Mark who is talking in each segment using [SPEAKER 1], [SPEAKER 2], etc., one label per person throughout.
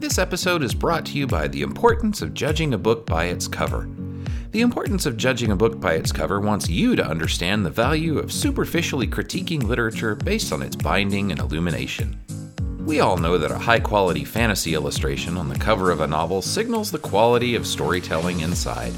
[SPEAKER 1] This episode is brought to you by the importance of judging a book by its cover. The importance of judging a book by its cover wants you to understand the value of superficially critiquing literature based on its binding and illumination. We all know that a high quality fantasy illustration on the cover of a novel signals the quality of storytelling inside.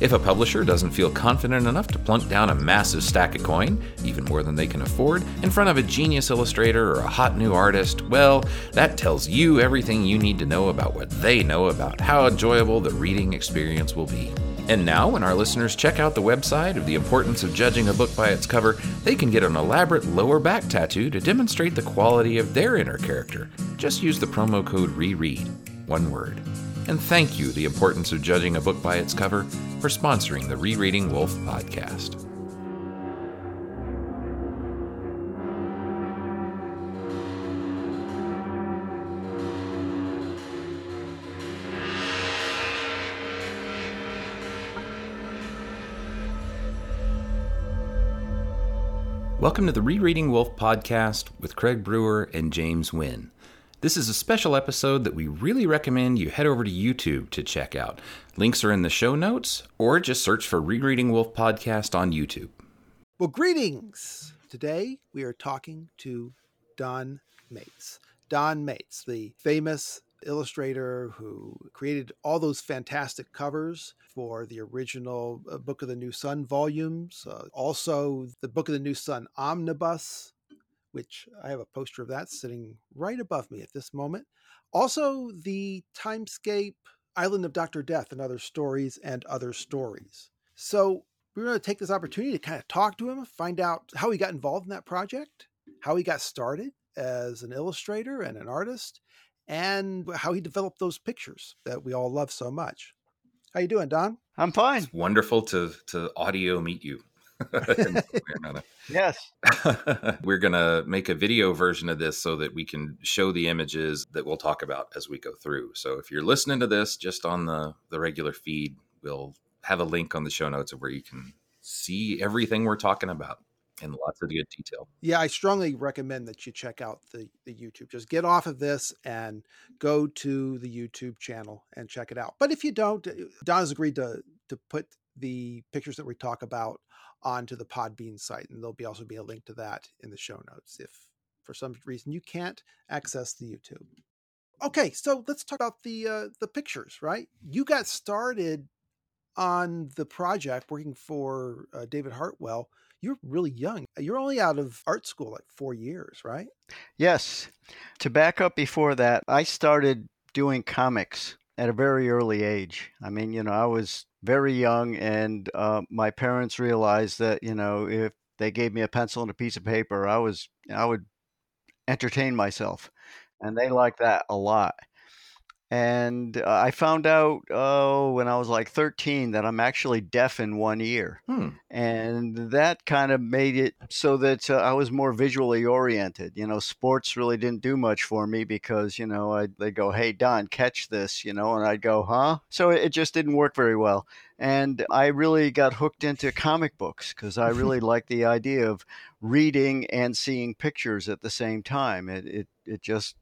[SPEAKER 1] If a publisher doesn't feel confident enough to plunk down a massive stack of coin, even more than they can afford, in front of a genius illustrator or a hot new artist, well, that tells you everything you need to know about what they know about how enjoyable the reading experience will be. And now, when our listeners check out the website of the importance of judging a book by its cover, they can get an elaborate lower back tattoo to demonstrate the quality of their inner character. Just use the promo code REREAD, one word. And thank you, The Importance of Judging a Book by Its Cover, for sponsoring the Rereading Wolfe podcast. Welcome to the Rereading Wolfe podcast with Craig Brewer and James Wynn. This is a special episode that we really recommend you head over to YouTube to check out. Links are in the show notes, or just search for Rereading Wolfe Podcast on YouTube.
[SPEAKER 2] Well, greetings. Today we are talking to Don Maitz. Don Maitz, the famous illustrator who created all those fantastic covers for the original uh, Book of the New Sun volumes, uh, also the Book of the New Sun omnibus, which I have a poster of that sitting right above me at this moment. Also, the Timescape Island of Dr. Death and Other Stories and Other Stories. So, we're going to take this opportunity to kind of talk to him, find out how he got involved in that project, how he got started as an illustrator and an artist, and how he developed those pictures that we all love so much. How you doing, Don?
[SPEAKER 3] I'm fine.
[SPEAKER 1] It's wonderful to to audio meet you.
[SPEAKER 3] Yes.
[SPEAKER 1] We're going to make a video version of this so that we can show the images that we'll talk about as we go through. So if you're listening to this just on the, the regular feed, we'll have a link on the show notes of where you can see everything we're talking about in lots of good detail.
[SPEAKER 2] Yeah, I strongly recommend that you check out the, the YouTube. Just get off of this and go to the YouTube channel and check it out. But if you don't, uh, Don has agreed to to put the pictures that we talk about onto the Podbean site, and there'll be also be a link to that in the show notes if for some reason you can't access the YouTube. Okay, so let's talk about the uh, the pictures. Right, you got started on the project working for uh, David Hartwell you're really young. You're only out of art school like four years, right?
[SPEAKER 3] Yes. To back up before that, I started doing comics at a very early age. I mean, you know, I was very young, and uh, my parents realized that, you know, if they gave me a pencil and a piece of paper, I was, I would entertain myself. And they liked that a lot and uh, I found out oh when I was like 13 that I'm actually deaf in one ear, hmm. and that kind of made it so that uh, I was more visually oriented. You know, sports really didn't do much for me because you know I they go, hey Don, catch this, you know, and I'd go, huh? So it just didn't work very well. And I really got hooked into comic books because I really liked the idea of reading and seeing pictures at the same time. It, it, it just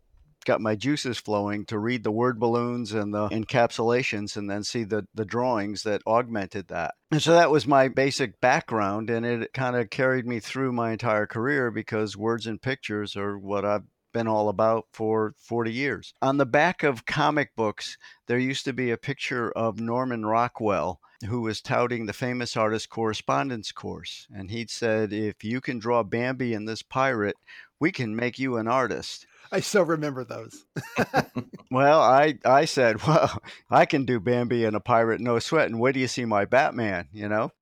[SPEAKER 3] got my juices flowing to read the word balloons and the encapsulations and then see the, the drawings that augmented that. And so that was my basic background, and it kind of carried me through my entire career because words and pictures are what I've been all about for 40 years. On the back of comic books, there used to be a picture of Norman Rockwell who was touting the famous artist correspondence course. And he'd said, If you can draw Bambi and this pirate, we can make you an artist.
[SPEAKER 2] I still remember those.
[SPEAKER 3] well, I I said, well, I can do Bambi and a pirate, no sweat. And where do you see my Batman? You know.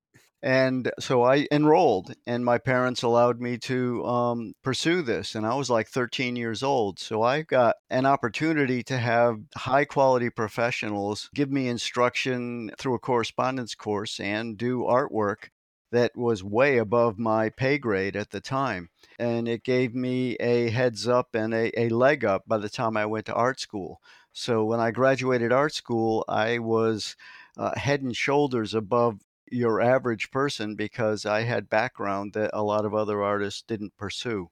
[SPEAKER 3] And so I enrolled, and my parents allowed me to um, pursue this. And I was like 13 years old. So I got an opportunity to have high quality professionals give me instruction through a correspondence course and do artwork that was way above my pay grade at the time and it gave me a heads up and a, a leg up by the time I went to art school. So when I graduated art school, I was uh, head and shoulders above your average person because I had background that a lot of other artists didn't pursue.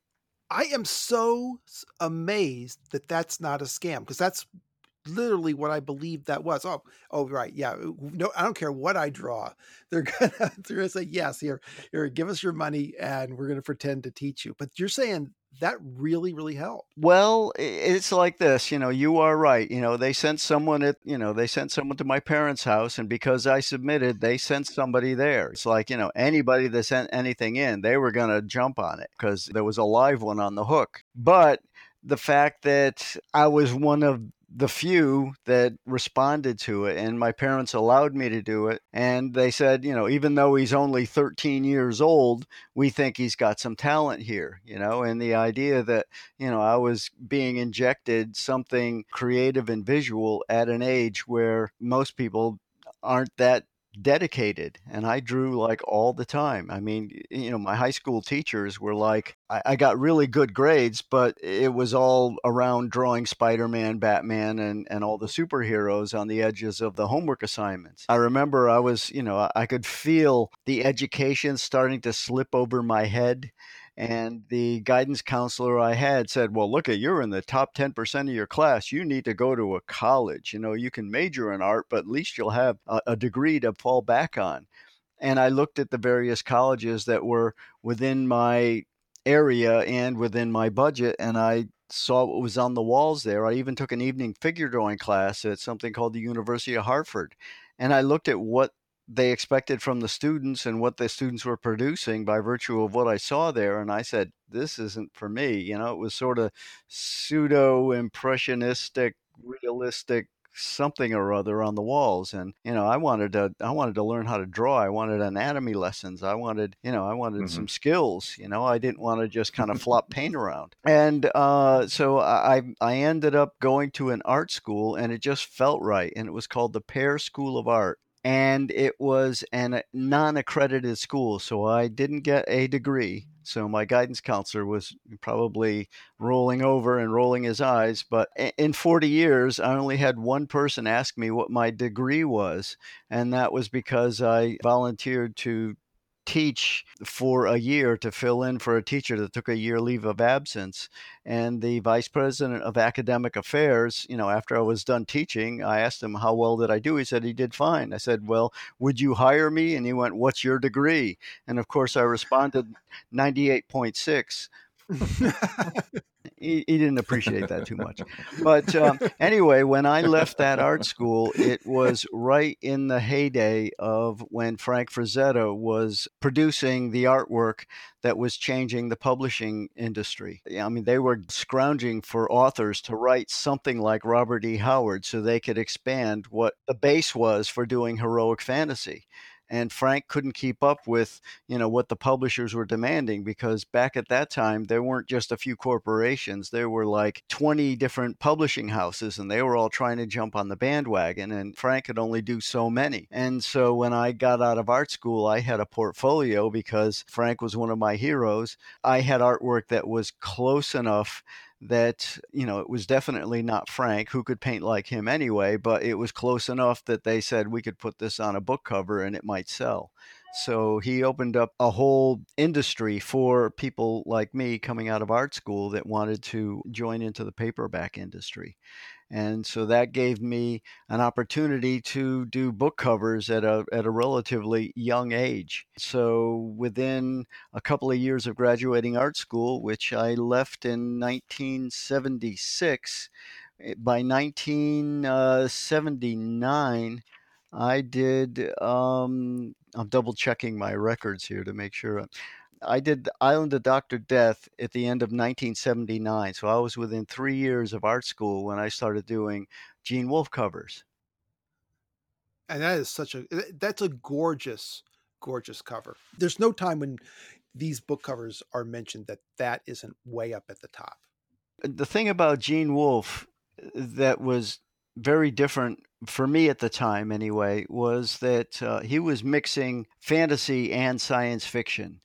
[SPEAKER 2] I am so amazed that that's not a scam because that's literally what I believed that was. Oh, oh, right, yeah. Uh, no, I don't care what I draw. They're gonna they're gonna say yes. Here, here, give us your money, and we're gonna pretend to teach you. But you're saying that really really helped
[SPEAKER 3] well it's like this you know you are right you know they sent someone at you know they sent someone to my parents house and because i submitted they sent somebody there it's like you know anybody that sent anything in they were going to jump on it because there was a live one on the hook but the fact that I was one of the few that responded to it and my parents allowed me to do it and they said you know even though he's only 13 years old we think he's got some talent here you know and the idea that you know I was being injected something creative and visual at an age where most people aren't that dedicated and I drew like all the time. I mean, you know, my high school teachers were like, I, I got really good grades, but it was all around drawing Spider Man, Batman, and, and all the superheroes on the edges of the homework assignments. I remember I was, you know, I could feel the education starting to slip over my head and the guidance counselor I had said, Well, look at you're in the top 10% of your class. You need to go to a college. You know, you can major in art, but at least you'll have a, a degree to fall back on. And I looked at the various colleges that were within my area and within my budget, and I saw what was on the walls there. I even took an evening figure drawing class at something called the University of Hartford. And I looked at what they expected from the students and what the students were producing by virtue of what I saw there. And I said, this isn't for me. You know, it was sort of pseudo impressionistic, realistic something or other on the walls and you know i wanted to i wanted to learn how to draw i wanted anatomy lessons i wanted you know i wanted mm-hmm. some skills you know i didn't want to just kind of flop paint around and uh, so i i ended up going to an art school and it just felt right and it was called the Paier school of art and it was a uh, non-accredited school so i didn't get a degree so my guidance counselor was probably rolling over and rolling his eyes but in 40 years i only had one person ask me what my degree was and that was because i volunteered to teach for a year to fill in for a teacher that took a year leave of absence. And the vice president of academic affairs, you know, after I was done teaching, I asked him, How well did I do? He said he did fine. I said, Well, would you hire me? And he went, What's your degree? And of course, I responded 98.6. he, he, didn't appreciate that too much. But um, anyway, when I left that art school, it was right in the heyday of when Frank Frazetta was producing the artwork that was changing the publishing industry. I mean, they were scrounging for authors to write something like Robert E. Howard so they could expand what the base was for doing heroic fantasy and Frank couldn't keep up with you know what the publishers were demanding because back at that time there weren't just a few corporations there were like 20 different publishing houses and they were all trying to jump on the bandwagon and Frank could only do so many. And so when I got out of art school I had a portfolio because Frank was one of my heroes. I had artwork that was close enough that you know it was definitely not Frank who could paint like him anyway, but it was close enough that they said we could put this on a book cover and it might sell. So he opened up a whole industry for people like me coming out of art school that wanted to join into the paperback industry. And so that gave me an opportunity to do book covers at a, at a relatively young age. So within a couple of years of graduating art school, which I left in 1976, eh, by 1979, I did, um, I'm double checking my records here to make sure. I did Island of Dr. Death at the end of 1979. So I was within three years of art school when I started doing Gene Wolfe covers.
[SPEAKER 2] And that is such a, that's a gorgeous, gorgeous cover. There's no time when these book covers are mentioned that that isn't way up at the top.
[SPEAKER 3] The thing about Gene Wolfe uh, that was very different for me at the time anyway was that uh, he was mixing fantasy and science fiction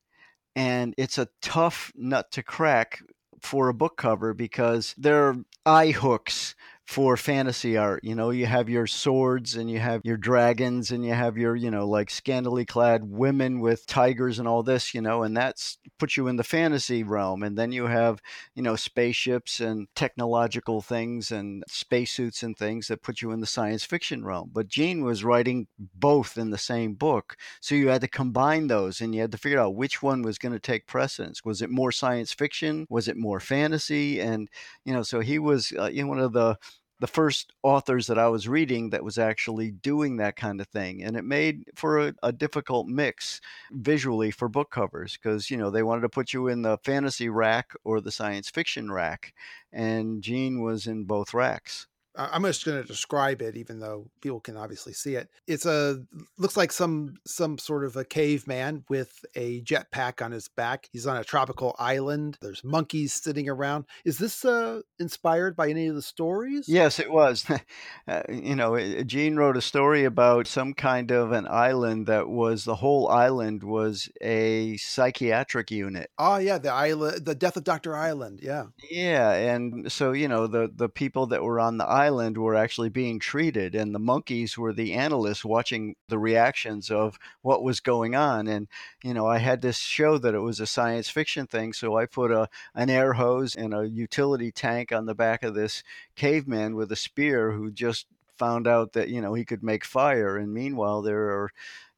[SPEAKER 3] and it's a tough nut to crack for a book cover because there are eye hooks for fantasy art. You know, you have your swords and you have your dragons and you have your, you know, like scantily clad women with tigers and all this, you know, and that's puts you in the fantasy realm. And then you have, you know, spaceships and technological things and spacesuits and things that put you in the science fiction realm. But Gene was writing both in the same book. So you had to combine those and you had to figure out which one was going to take precedence. Was it more science fiction? Was it more fantasy? And, you know, so he was uh, you know, one of the the first authors that I was reading that was actually doing that kind of thing. And it made for a, a difficult mix visually for book covers because, you know, they wanted to put you in the fantasy rack or the science fiction rack. And Gene was in both racks.
[SPEAKER 2] I'm just going to describe it, even though people can obviously see it. It's a looks like some some sort of a caveman with a jetpack on his back. He's on a tropical island. There's monkeys sitting around. Is this uh, inspired by any of the stories?
[SPEAKER 3] Yes, it was. uh, you know, Gene wrote a story about some kind of an island that was the whole island was a psychiatric unit.
[SPEAKER 2] Oh yeah, the island, the Death of Doctor Island. Yeah.
[SPEAKER 3] Yeah, and so you know the the people that were on the island island were actually being treated, and the monkeys were the analysts watching the reactions of what was going on. And you know, I had to show that it was a science fiction thing, so I put a an air hose and a utility tank on the back of this caveman with a spear who just found out that you know he could make fire. And meanwhile, there are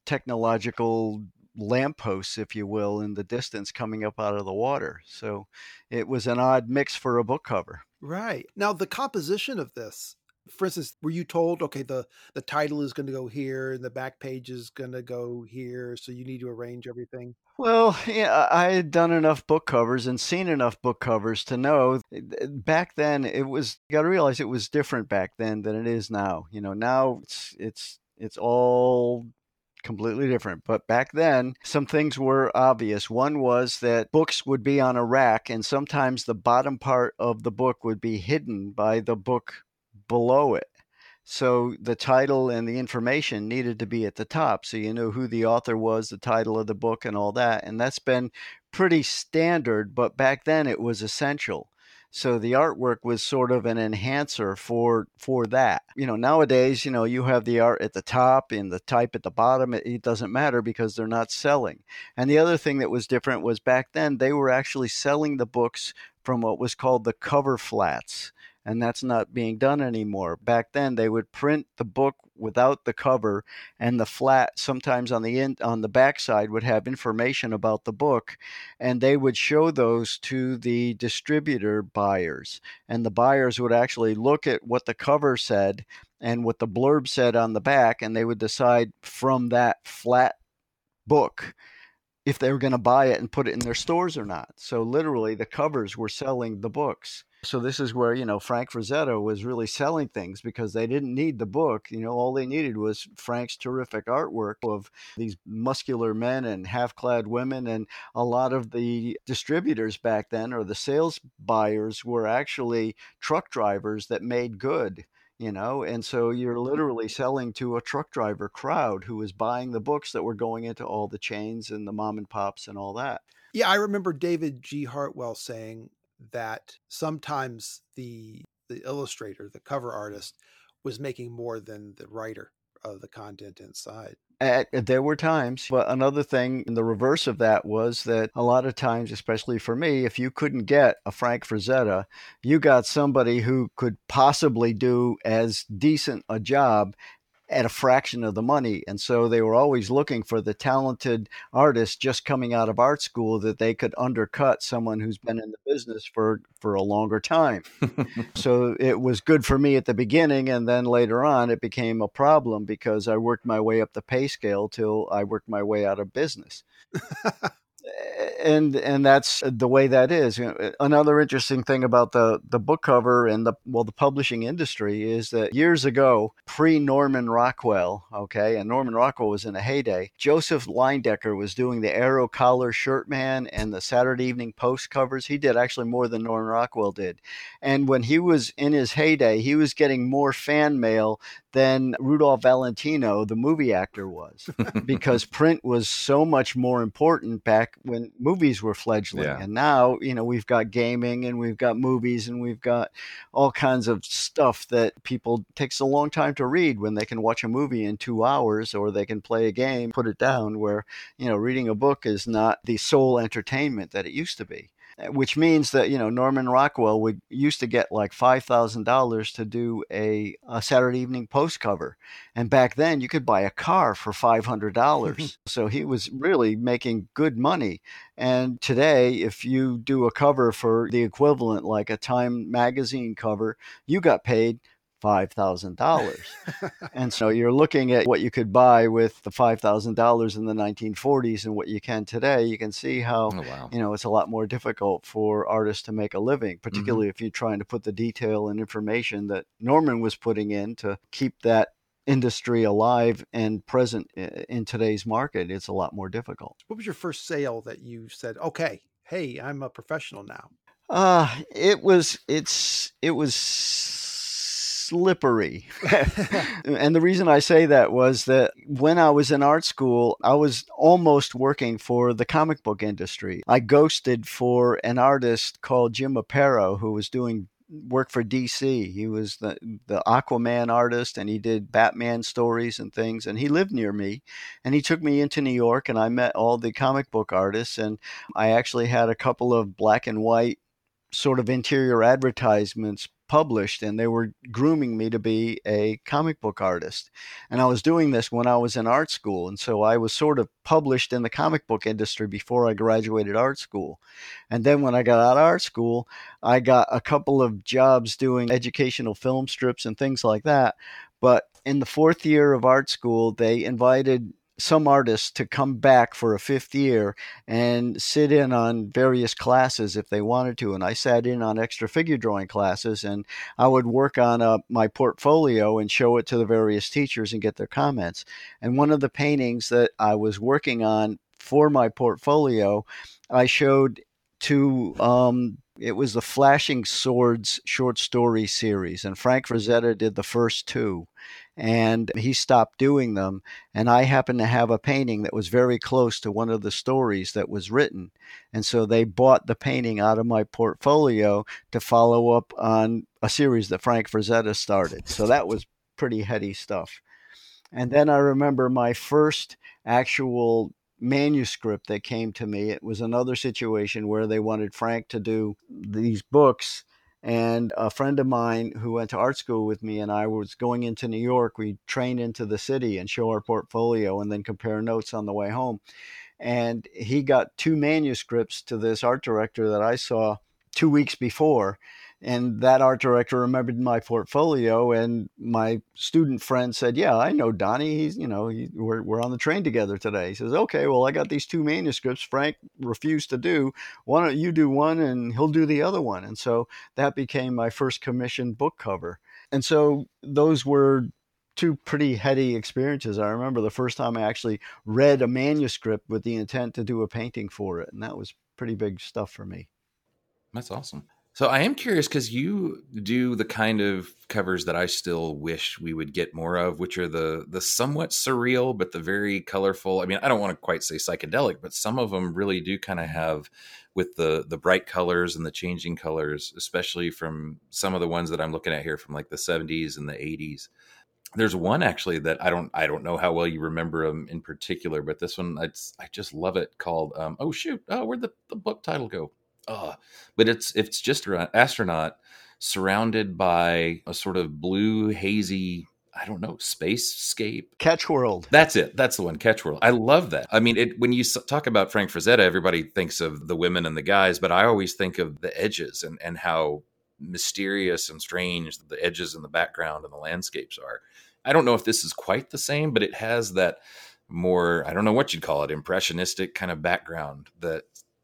[SPEAKER 3] technological lampposts, if you will, in the distance coming up out of the water. So it was an odd mix for a book cover.
[SPEAKER 2] Right. Now the composition of this, for instance, were you told, okay, the the title is going to go here and the back page is going to go here, so you need to arrange everything?
[SPEAKER 3] Well, yeah, I had done enough book covers and seen enough book covers to know back then it was you got to realize it was different back then than it is now. You know, now it's it's it's all completely different. But back then, some things were obvious. One was that books would be on a rack, and sometimes the bottom part of the book would be hidden by the book below it. So the title and the information needed to be at the top. So you know who the author was, the title of the book, and all that. And that's been pretty standard, but back then it was essential. So the artwork was sort of an enhancer for for that. You know, nowadays, you know, you have the art at the top and the type at the bottom. It, it doesn't matter because they're not selling. And the other thing that was different was back then they were actually selling the books from what was called the cover flats and that's not being done anymore. Back then, they would print the book without the cover, and the flat sometimes on the end on the backside would have information about the book, and they would show those to the distributor buyers, and the buyers would actually look at what the cover said and what the blurb said on the back, and they would decide from that flat book if they were going to buy it and put it in their stores or not. So literally, the covers were selling the books. So this is where you know Frank Frazetta was really selling things because they didn't need the book. You know, all they needed was Frank's terrific artwork of these muscular men and half-clad women, and a lot of the distributors back then or the sales buyers were actually truck drivers that made good you know and so you're literally selling to a truck driver crowd who was buying the books that were going into all the chains and the mom and pops and all that.
[SPEAKER 2] Yeah i remember david g. Hartwell saying that sometimes the the illustrator, the cover artist, was making more than the writer of the content inside.
[SPEAKER 3] At, there were times, but another thing, in the reverse of that was that a lot of times, especially for me, if you couldn't get a Frank Frazetta, you got somebody who could possibly do as decent a job at a fraction of the money. And so they were always looking for the talented artist just coming out of art school that they could undercut someone who's been in the business for, for a longer time. so it was good for me at the beginning. And then later on, it became a problem because I worked my way up the pay scale till I worked my way out of business. and and that's the way that is. Another interesting thing about the the book cover and the well the publishing industry is that years ago, pre Norman Rockwell, okay, and Norman Rockwell was in a heyday. Joseph Leyendecker was doing the Arrow Collar Shirt Man and the Saturday Evening Post covers. He did actually more than Norman Rockwell did. And when he was in his heyday, he was getting more fan mail than Rudolph Valentino, the movie actor, was, because print was so much more important back when movies were fledgling.
[SPEAKER 1] Yeah.
[SPEAKER 3] And now, you know, we've got gaming and we've got movies and we've got all kinds of stuff that people takes a long time to read when they can watch a movie in two hours or they can play a game, put it down where, you know, reading a book is not the sole entertainment that it used to be which means that you know Norman Rockwell would used to get like five thousand dollars to do a, a, Saturday Evening Post cover, and back then you could buy a car for five hundred dollars. so he was really making good money. And today, if you do a cover for the equivalent, like a Time magazine cover, you got paid $5,000. and so you're looking at what you could buy with the $5,000 in the 1940s and what you can today. You can see how,
[SPEAKER 1] Oh, wow.
[SPEAKER 3] you know, it's a lot more difficult for artists to make a living, particularly if you're trying to put the detail and information that Norman was putting in to keep that industry alive and present in today's market. It's a lot more difficult.
[SPEAKER 2] What was your first sale that you said, okay, hey, I'm a professional now?
[SPEAKER 3] Uh, it was, it's, it was slippery. and the reason I say that was that when I was in art school, I was almost working for the comic book industry. I ghosted for an artist called Jim Aparo who was doing work for DC. He was the the Aquaman artist and he did Batman stories and things and he lived near me and he took me into New York and I met all the comic book artists and I actually had a couple of black and white sort of interior advertisements published and they were grooming me to be a comic book artist. And I was doing this when I was in art school. And so I was sort of published in the comic book industry before I graduated art school. And then when I got out of art school, I got a couple of jobs doing educational film strips and things like that. But in the fourth year of art school, they invited some artists to come back for a fifth year and sit in on various classes if they wanted to. And I sat in on extra figure drawing classes and I would work on uh, my portfolio and show it to the various teachers and get their comments. And one of the paintings that I was working on for my portfolio, I showed to um, it was the Flashing Swords short story series, and Frank Frazetta did the first two, and he stopped doing them. And I happened to have a painting that was very close to one of the stories that was written, and so they bought the painting out of my portfolio to follow up on a series that Frank Frazetta started. So that was pretty heady stuff. And then I remember my first actual manuscript that came to me. It was another situation where they wanted Frank to do these books. And a friend of mine who went to art school with me and I was going into New York. We train into the city and show our portfolio and then compare notes on the way home. And he got two manuscripts to this art director that I saw two weeks before and that art director remembered my portfolio and my student friend said yeah i know donnie. He's you know he, we're, we're on the train together today. He says okay well i got these two manuscripts frank refused to do. Why don't you do one and he'll do the other one? And so that became my first commissioned book cover. And so those were two pretty heady experiences. I remember the first time i actually read a manuscript with the intent to do a painting for it and that was pretty big stuff for me.
[SPEAKER 1] That's awesome. So I am curious because you do the kind of covers that I still wish we would get more of, which are the the somewhat surreal but the very colorful. I mean, I don't want to quite say psychedelic, but some of them really do kind of have with the the bright colors and the changing colors, especially from some of the ones that I'm looking at here from like the 70s and the 80s. There's one actually that I don't I don't know how well you remember them in particular, but this one I I just love it called um, oh shoot oh where'd the, the book title go uh, but it's it's just an astronaut surrounded by a sort of blue hazy I don't know spacescape.
[SPEAKER 3] Catch World.
[SPEAKER 1] That's it. That's the one. Catch World. I love that. I mean, it, when you talk about Frank Frazetta, everybody thinks of the women and the guys, but I always think of the edges and and how mysterious and strange the edges and the background and the landscapes are. I don't know if this is quite the same, but it has that more I don't know what you'd call it impressionistic kind of background that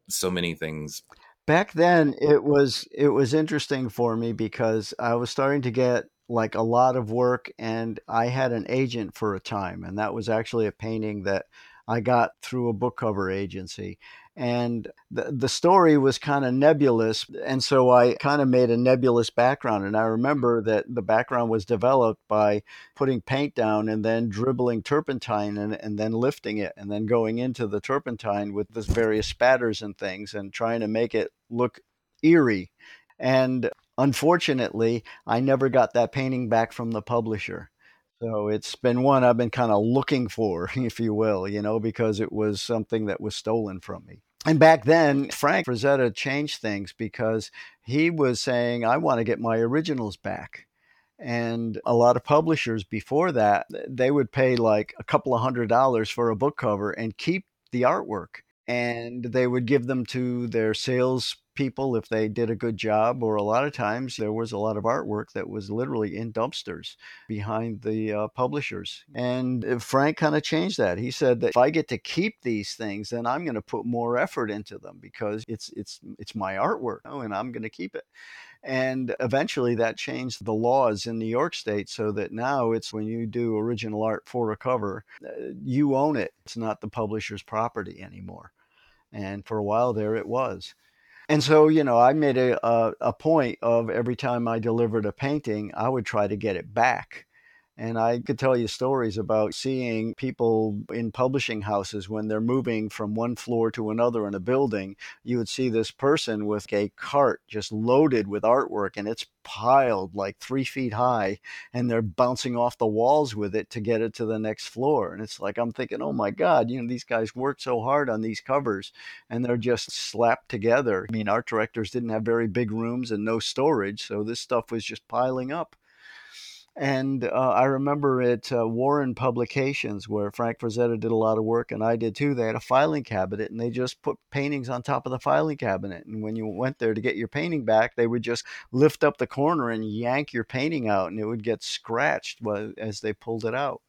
[SPEAKER 1] so many things
[SPEAKER 3] back then it was it was interesting for me because I was starting to get like a lot of work and I had an agent for a time and that was actually a painting that I got through a book cover agency and the, the story was kind of nebulous and so i kind of made a nebulous background and i remember that the background was developed by putting paint down and then dribbling turpentine and, and then lifting it and then going into the turpentine with the various spatters and things and trying to make it look eerie and unfortunately i never got that painting back from the publisher so it's been one I've been kind of looking for, if you will, you know, because it was something that was stolen from me. And back then, Frank Frazetta changed things because he was saying, I want to get my originals back. And a lot of publishers before that, they would pay like a couple of hundred dollars for a book cover and keep the artwork. And they would give them to their sales people if they did a good job, or a lot of times there was a lot of artwork that was literally in dumpsters behind the uh, publishers. And uh, Frank kind of changed that. He said that if I get to keep these things, then I'm going to put more effort into them because it's it's it's my artwork, you know, and I'm going to keep it. And eventually that changed the laws in New York State so that now it's when you do original art for a cover, uh, you own it. It's not the publisher's property anymore. And for a while there it was. And so, you know, I made a, a, a, point of every time I delivered a painting, I would try to get it back. And I could tell you stories about seeing people in publishing houses when they're moving from one floor to another in a building. You would see this person with a cart just loaded with artwork and it's piled like three feet high and they're bouncing off the walls with it to get it to the next floor. And it's like, I'm thinking, oh my God, you know, these guys worked so hard on these covers and they're just slapped together. I mean, art directors didn't have very big rooms and no storage. So this stuff was just piling up. And uh, I remember at uh, Warren Publications, where Frank Frazetta did a lot of work, and I did too. They had a filing cabinet, and they just put paintings on top of the filing cabinet. And when you went there to get your painting back, they would just lift up the corner and yank your painting out, and it would get scratched as they pulled it out.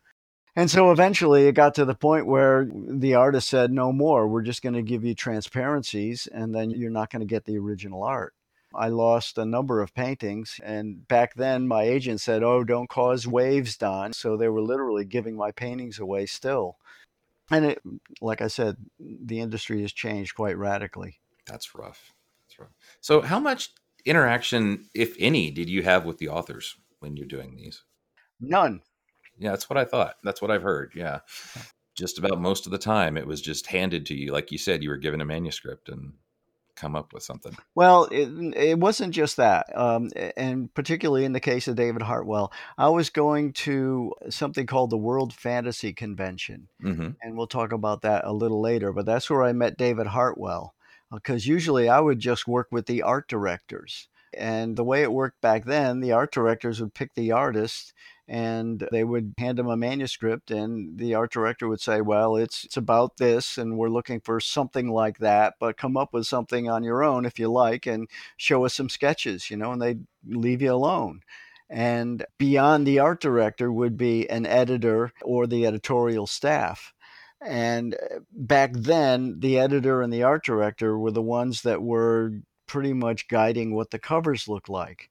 [SPEAKER 3] And so eventually it got to the point where the artist said, No more. We're just going to give you transparencies, and then you're not going to get the original art. I lost a number of paintings. And back then, my agent said, Oh, don't cause waves, Don. So they were literally giving my paintings away still. And it, like I said, the industry has changed quite radically.
[SPEAKER 1] That's rough. That's rough. So, how much interaction, if any, did you have with the authors when you're doing these?
[SPEAKER 3] None.
[SPEAKER 1] Yeah, that's what I thought. That's what I've heard. Yeah. Just about most of the time, it was just handed to you. Like you said, you were given a manuscript and come up with something.
[SPEAKER 3] Well, it, it wasn't just that. Um, and particularly in the case of David Hartwell, I was going to something called the World Fantasy Convention. Mm-hmm. And we'll talk about that a little later. But that's where I met David Hartwell. Because uh, usually I would just work with the art directors. And the way it worked back then, the art directors would pick the artist and they would hand him a manuscript and the art director would say well it's it's about this and we're looking for something like that but come up with something on your own if you like and show us some sketches you know and they'd leave you alone. And beyond the art director would be an editor or the editorial staff. And uh, back then the editor and the art director were the ones that were pretty much guiding what the covers looked like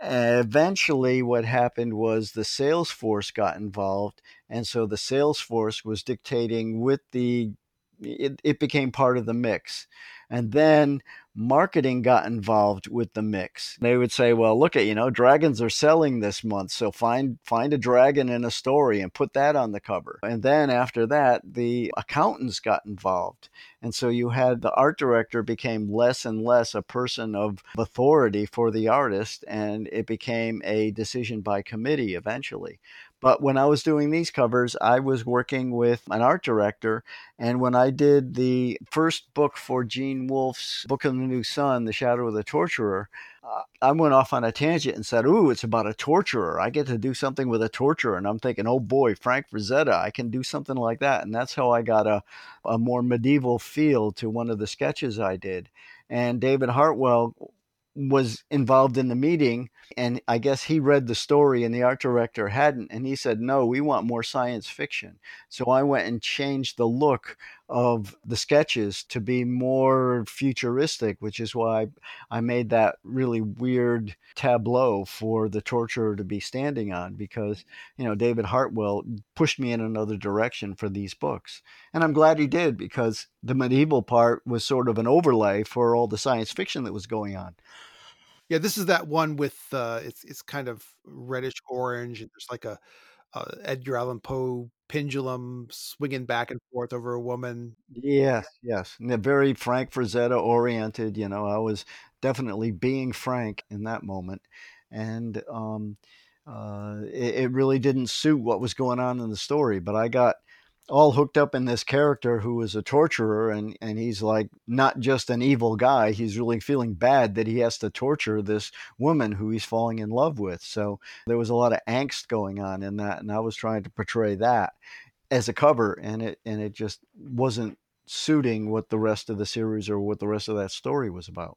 [SPEAKER 3] Eh, eventually what happened was the sales force got involved and so the sales force was dictating with the it, it became part of the mix. And then marketing got involved with the mix. They would say, "Well, look at you know, dragons are selling this month, so find find a dragon in a story and put that on the cover." And then after that, the accountants got involved. And so you had the art director became less and less a person of authority for the artist and it became a decision by committee eventually. But when I was doing these covers, I was working with an art director. And when I did the first book for Gene Wolfe's Book of the New Sun, The Shadow of the Torturer, uh, I went off on a tangent and said, Ooh, it's about a torturer. I get to do something with a torturer. And I'm thinking, Oh boy, Frank Frazetta, I can do something like that. And that's how I got a, a more medieval feel to one of the sketches I did. And David Hartwell was involved in the meeting and I guess he read the story and the art director hadn't and he said no we want more science fiction. So I went and changed the look of the sketches to be more futuristic, which is why I made that really weird tableau for the torturer to be standing on because, you know, David Hartwell pushed me in another direction for these books. And I'm glad he did because the medieval part was sort of an overlay for all the science fiction that was going on.
[SPEAKER 2] Yeah, this is that one with uh, it's it's kind of reddish orange, and there's like a, a Edgar Allan Poe pendulum swinging back and forth over a woman.
[SPEAKER 3] Yes, yes, very Frank Frazetta oriented. You know, I was definitely being Frank in that moment, and um, uh, it, it really didn't suit what was going on in the story. But I got all hooked up in this character who is a torturer and and he's like not just an evil guy he's really feeling bad that he has to torture this woman who he's falling in love with. So there was a lot of angst going on in that and I was trying to portray that as a cover and it and it just wasn't suiting what the rest of the series or what the rest of that story was about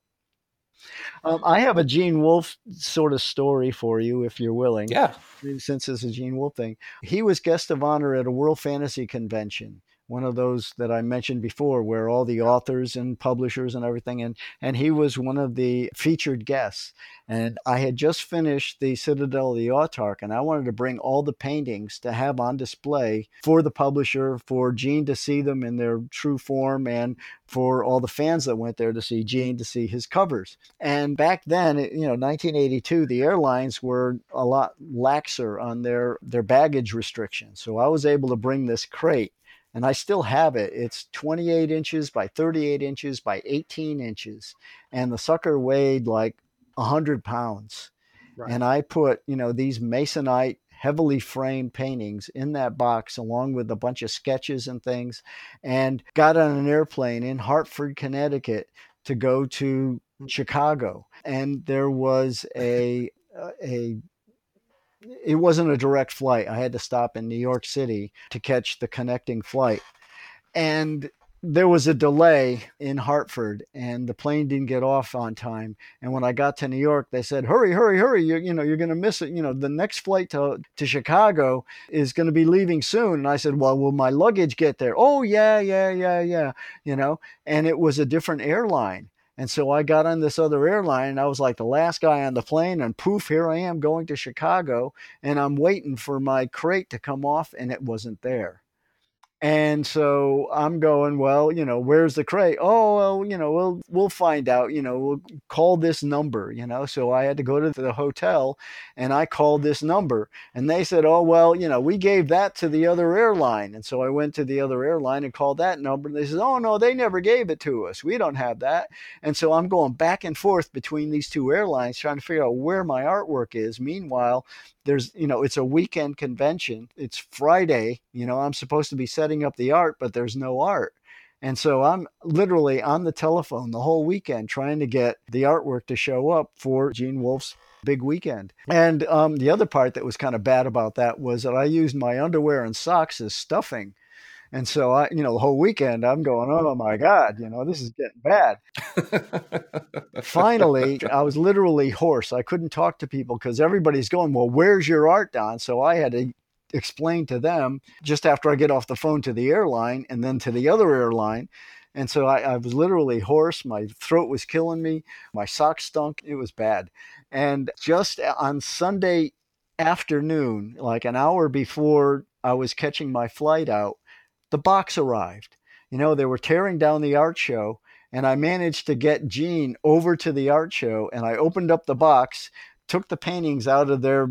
[SPEAKER 3] um, I have a Gene Wolfe sort of story for you, if you're willing.
[SPEAKER 1] Yeah.
[SPEAKER 3] Since it's a Gene Wolfe thing, he was guest of honor at a World Fantasy Convention one of those that I mentioned before, where all the authors and publishers and everything, and and he was one of the featured guests. And I had just finished the Citadel of the Autarch, and I wanted to bring all the paintings to have on display for the publisher, for Gene to see them in their true form, and for all the fans that went there to see Gene to see his covers. And back then, you know, 1982, the airlines were a lot laxer on their their baggage restrictions. So I was able to bring this crate and I still have it. It's 28 inches by 38 inches by 18 inches, and the sucker weighed like 100 pounds. Right. And I put, you know, these masonite heavily framed paintings in that box along with a bunch of sketches and things and got on an airplane in Hartford, Connecticut to go to Chicago. And there was a uh, a it wasn't a direct flight. I had to stop in New York City to catch the connecting flight. And there was a delay in Hartford and the plane didn't get off on time. And when I got to New York, they said, hurry, hurry, hurry. You're, you know, you're going to miss it. You know, the next flight to, to Chicago is going to be leaving soon. And I said, well, will my luggage get there? Oh, yeah, yeah, yeah, yeah. You know, and it was a different airline. And so I got on this other airline and I was like the last guy on the plane and poof, here I am going to Chicago and I'm waiting for my crate to come off and it wasn't there. And so I'm going, well, you know, where's the crate? Oh, well, you know, we'll we'll find out. You know, we'll call this number. You know, so I had to go to the hotel, and I called this number, and they said, oh, well, you know, we gave that to the other airline, and so I went to the other airline and called that number, and they said, oh no, they never gave it to us. We don't have that, and so I'm going back and forth between these two airlines trying to figure out where my artwork is. Meanwhile, there's you know it's a weekend convention it's friday you know i'm supposed to be setting up the art but there's no art. And so i'm literally on the telephone the whole weekend trying to get the artwork to show up for gene wolfe's big weekend. And um, the other part that was kind of bad about that was that i used my underwear and socks as stuffing and so I, you know, the whole weekend I'm going, oh my God, you know, this is getting bad. Finally, I was literally hoarse. I couldn't talk to people because everybody's going, well, where's your art, Don? So I had to explain to them just after I get off the phone to the airline and then to the other airline. And so I, I was literally hoarse. My throat was killing me. My socks stunk. It was bad. And just on Sunday afternoon, like an hour before I was catching my flight out, the box arrived. You know, they were tearing down the art show, and I managed to get Gene over to the art show, and I opened up the box, took the paintings out of their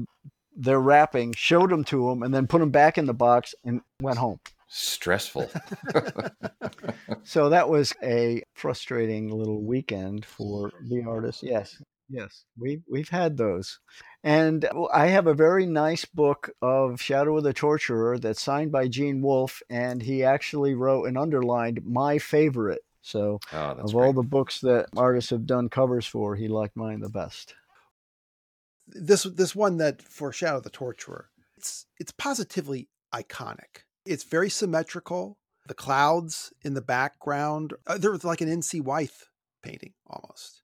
[SPEAKER 3] their wrapping, showed them to him, and then put them back in the box and went home.
[SPEAKER 1] Stressful.
[SPEAKER 3] so that was a frustrating little weekend for the artist. Yes, yes, we we've had those. And I have a very nice book of Shadow of the Torturer that's signed by Gene Wolfe, and he actually wrote and underlined my favorite. So, oh, of great. all the books that artists have done covers for, he liked mine the best.
[SPEAKER 2] This this one that for Shadow of the Torturer, it's it's positively iconic. It's very symmetrical. The clouds in the background, uh, they're like an N.C. Wyeth painting almost.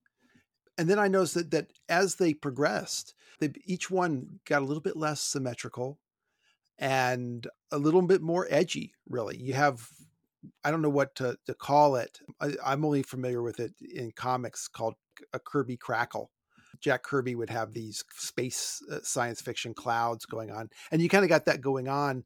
[SPEAKER 2] And then I noticed that that as they progressed, they each one got a little bit less symmetrical and a little bit more edgy. Really, you have I don't know what to, to call it. I, I'm only familiar with it in comics called a Kirby crackle. Jack Kirby would have these space uh, science fiction clouds going on, and you kind of got that going on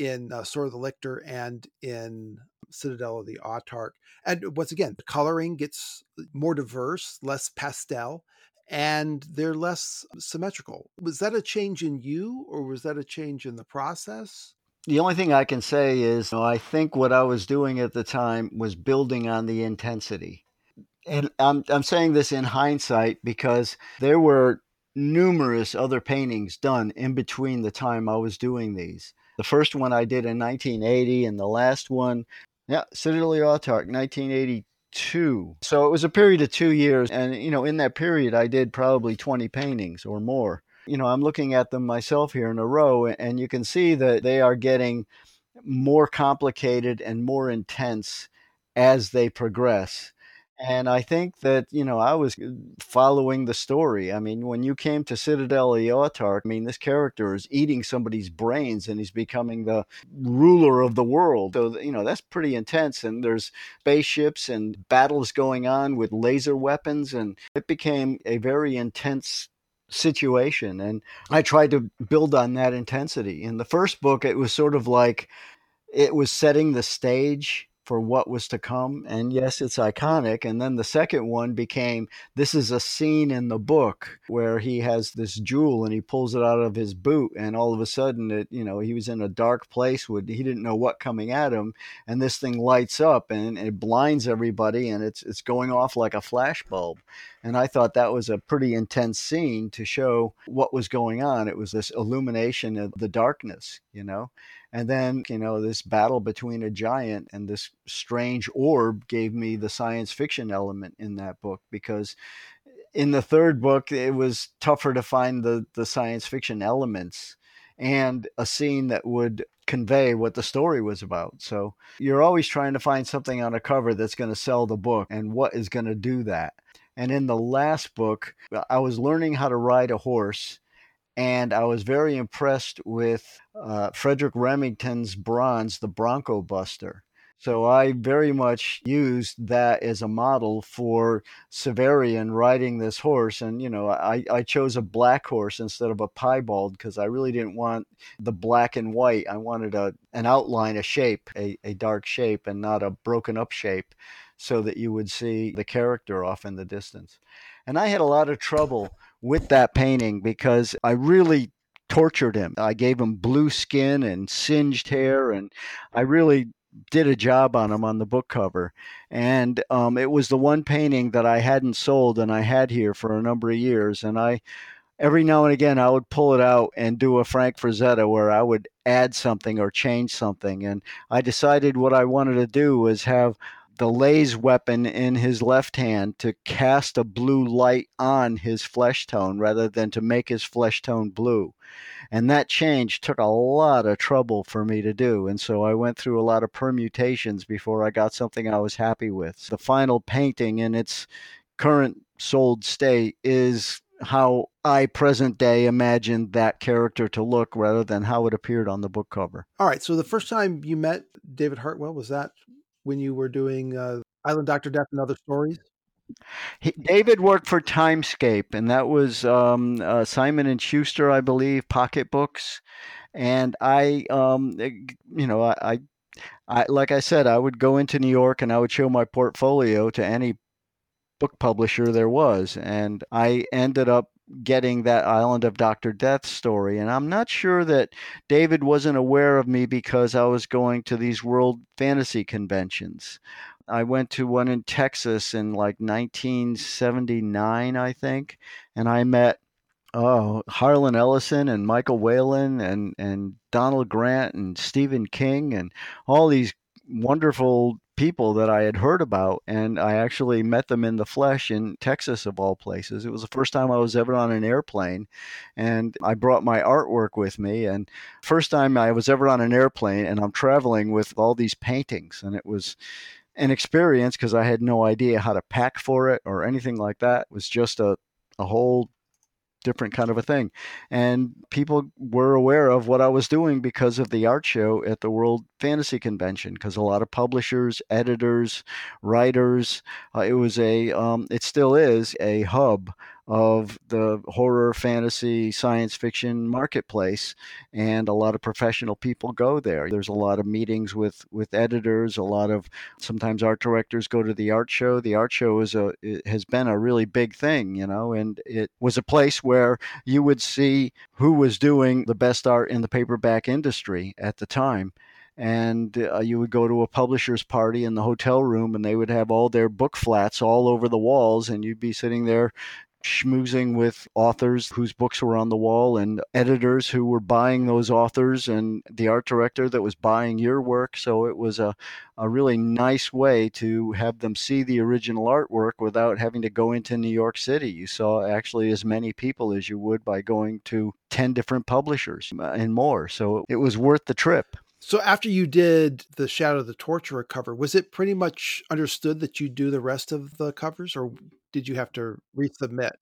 [SPEAKER 2] in uh, Sword of the Lictor and in Citadel of the Autarch. And once again, the coloring gets more diverse, less pastel, and they're less symmetrical. Was that a change in you, or was that a change in the process?
[SPEAKER 3] The only thing I can say is you know, I think what I was doing at the time was building on the intensity. And I'm, I'm saying this in hindsight because there were numerous other paintings done in between the time I was doing these. The first one I did in 1980, and the last one, yeah, Citadel Autarch, 1982. So it was a period of two years. And, you know, in that period, I did probably 20 paintings or more you know, I'm looking at them myself here in a row, and you can see that they are getting more complicated and more intense as they progress. And I think that, you know, I was uh, following the story. I mean, when you came to Citadel Autarch, I mean, this character is eating somebody's brains and he's becoming the ruler of the world. So, you know, that's pretty intense. And there's spaceships and battles going on with laser weapons. And it became a very intense situation. And I tried to build on that intensity. In the first book, it was sort of like it was setting the stage for what was to come. And yes, it's iconic. And then the second one became this is a scene in the book where he has this jewel and he pulls it out of his boot. And all of a sudden, it, you know, he was in a dark place with he didn't know what coming at him. And this thing lights up and it blinds everybody and it's, it's going off like a flash bulb. And I thought that was a pretty intense scene to show what was going on. It was this illumination of the darkness, you know? And then, you know, this battle between a giant and this strange orb gave me the science fiction element in that book because in the third book it was tougher to find the the science fiction elements and a scene that would convey what the story was about. So you're always trying to find something on a cover that's going to sell the book and what is going to do that. And in the last book, I was learning how to ride a horse and I was very impressed with uh, Frederic Remington's bronze, the Bronco Buster. So I very much used that as a model for Severian riding this horse. And, you know, I, I chose a black horse instead of a piebald because I really didn't want the black and white. I wanted a, an outline, a shape, a, a dark shape, and not a broken up shape so that you would see the character off in the distance. And I had a lot of trouble with that painting because I really tortured him. I gave him blue skin and singed hair, and I really did a job on him on the book cover. And um, it was the one painting that I hadn't sold and I had here for a number of years. And I, every now and again, I would pull it out and do a Frank Frazetta where I would add something or change something. And I decided what I wanted to do was have the laser weapon in his left hand to cast a blue light on his flesh tone rather than to make his flesh tone blue. And that change took a lot of trouble for me to do. And so I went through a lot of permutations before I got something I was happy with. The final painting in its current sold state is how I present day imagined that character to look rather than how it appeared on the book cover.
[SPEAKER 2] All right. So the first time you met David Hartwell was that when you were doing uh, Island Doctor Death and other stories?
[SPEAKER 3] He, David worked for Timescape, and that was um, uh, Simon and Schuster, I believe, pocketbooks. And I, um, eh, you know, I, I, I, like I said, I would go into New York and I would show my portfolio to any book publisher there was, and I ended up getting that Island of Dr. Death story. And I'm not sure that David wasn't aware of me because I was going to these world fantasy conventions. I went to one in Texas in like 1979, I think, and I met oh, Harlan Ellison and Michael Whelan and, and Donald Grant and Stephen King and all these wonderful people that I had heard about, and I actually met them in the flesh in Texas, of all places. It was the first time I was ever on an airplane, and I brought my artwork with me. And first time I was ever on an airplane, and I'm traveling with all these paintings, and it was an experience because I had no idea how to pack for it or anything like that. It was just a, a whole different kind of a thing. And people were aware of what I was doing because of the art show at the World Fantasy Convention, because a lot of publishers, editors, writers, uh, it was a, um, it still is a hub of the horror, fantasy, science fiction marketplace, and a lot of professional people go there. There's a lot of meetings with with editors. A lot of sometimes art directors go to the art show. The art show is a has been a really big thing, you know, and it was a place where you would see who was doing the best art in the paperback industry at the time and uh, you would go to a publisher's party in the hotel room and they would have all their book flats all over the walls and you'd be sitting there schmoozing with authors whose books were on the wall and editors who were buying those authors and the art director that was buying your work. So it was a, a really nice way to have them see the original artwork without having to go into New York City. You saw actually as many people as you would by going to 10 different publishers uh, and more. So it was worth the trip.
[SPEAKER 2] So after you did the Shadow of the Torturer cover, was it pretty much understood that you'd do the rest of the covers, or did you have to resubmit?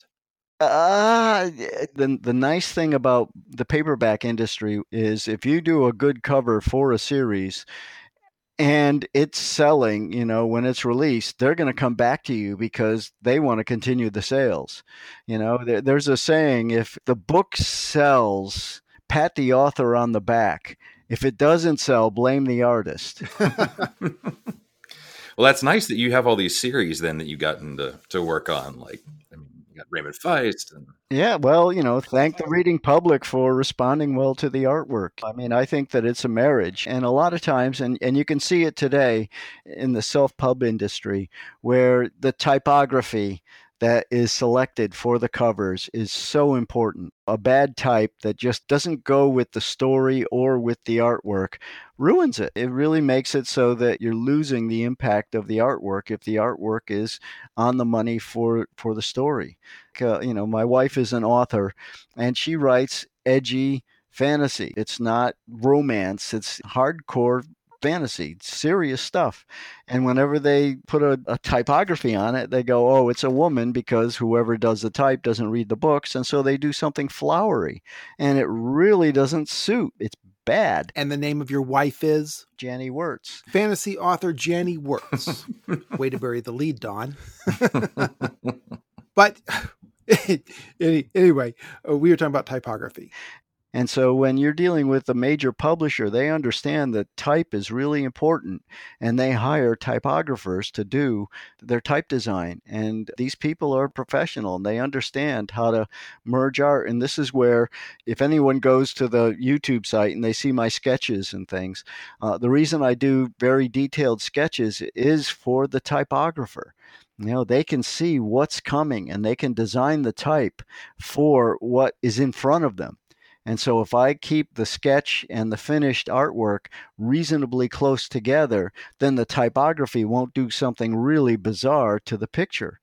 [SPEAKER 3] Uh, the the nice thing about the paperback industry is if you do a good cover for a series and it's selling, you know, when it's released, they're going to come back to you because they want to continue the sales. You know, there, there's a saying if the book sells, pat the author on the back if it doesn't sell, blame the artist.
[SPEAKER 1] well, that's nice that you have all these series then that you've gotten to, to work on. Like, I mean, you got Raymond Feist. And...
[SPEAKER 3] Yeah, well, you know, thank the reading public for responding well to the artwork. I mean, I think that it's a marriage. And a lot of times, and, and you can see it today in the self pub industry, where the typography, that is selected for the covers is so important. A bad type that just doesn't go with the story or with the artwork ruins it. It really makes it so that you're losing the impact of the artwork if the artwork is on the money for for the story. You know, my wife is an author and she writes edgy fantasy. It's not romance, it's hardcore fantasy, serious stuff. And whenever they put a, a, typography on it, they go, oh, it's a woman because whoever does the type doesn't read the books. And so they do something flowery. And it really doesn't suit. It's bad.
[SPEAKER 2] And the name of your wife is?
[SPEAKER 3] Janny Wurts.
[SPEAKER 2] Fantasy author Janny Wurts. Way to bury the lead, Don. but anyway, uh, we were talking about typography.
[SPEAKER 3] And so when you're dealing with a major publisher, they understand that type is really important and they hire typographers to do their type design. And these people are professional and they understand how to merge art. And this is where, if anyone goes to the YouTube site and they see my sketches and things, uh, the reason I do very detailed sketches is for the typographer you know they can see what's coming and they can design the type for what is in front of them and so if I keep the sketch and the finished artwork reasonably close together, then the typography won't do something really bizarre to the picture.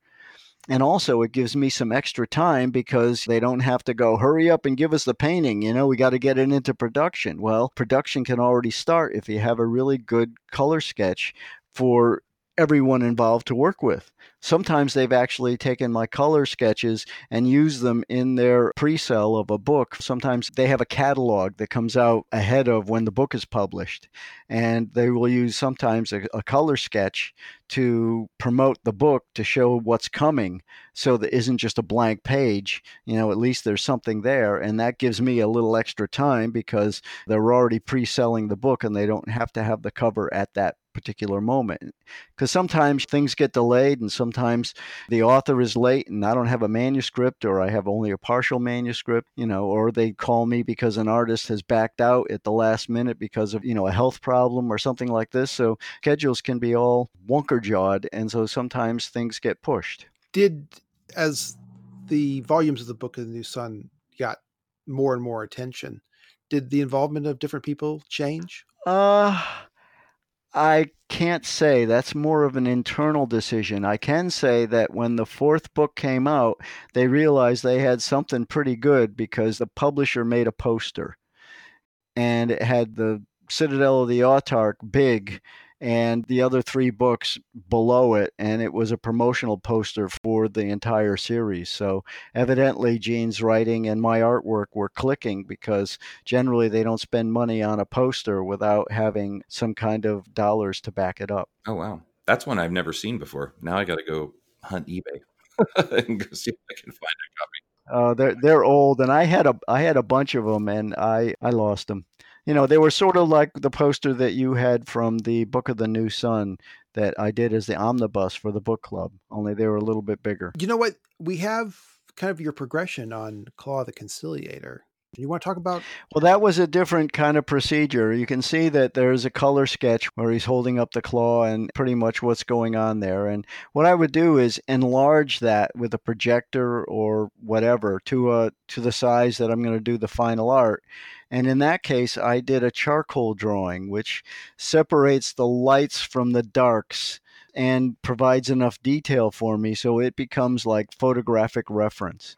[SPEAKER 3] And also, it gives me some extra time because they don't have to go, hurry up and give us the painting. You know, we got to get it into production. Well, production can already start if you have a really good color sketch for everyone involved to work with. Sometimes they've actually taken my color sketches and used them in their pre sale of a book. Sometimes they have a catalog that comes out ahead of when the book is published. And they will use sometimes a, a color sketch to promote the book to show what's coming so that isn't just a blank page you know at least there's something there and that gives me a little extra time because they're already pre-selling the book and they don't have to have the cover at that particular moment. Because sometimes things get delayed, and sometimes the author is late, and I don't have a manuscript, or I have only a partial manuscript, you know, or they call me because an artist has backed out at the last minute because of, you know, a health problem or something like this. So schedules can be all wonker jawed, and so sometimes things get pushed.
[SPEAKER 2] Did, as the volumes of the Book of the New Sun got more and more attention, did the involvement of different people change?
[SPEAKER 3] Uh, I can't say. That's more of an internal decision. I can say that when the fourth book came out, they realized they had something pretty good because the publisher made a poster and it had the Citadel of the Autarch big and the other three books below it, and it was a promotional poster for the entire series. So evidently, Gene's writing and my artwork were clicking because generally they don't spend money on a poster without having some kind of dollars to back it up.
[SPEAKER 1] Oh wow, that's one I've never seen before. Now I got to go hunt eBay and go see if I can find a copy.
[SPEAKER 3] Uh, they're they're old, and I had a I had a bunch of them, and I I lost them. You know, they were sort of like the poster that you had from the Book of the New Sun that I did as the omnibus for the book club. Only they were a little bit bigger.
[SPEAKER 2] You know what? We have kind of your progression on Claw the Conciliator. You want to talk about?
[SPEAKER 3] Well, that was a different kind of procedure. You can see that there's a color sketch where he's holding up the claw and pretty much what's going on there. And what I would do is enlarge that with a projector or whatever to a to the size that I'm going to do the final art. And in that case, I did a charcoal drawing, which separates the lights from the darks and provides enough detail for me so it becomes like photographic reference.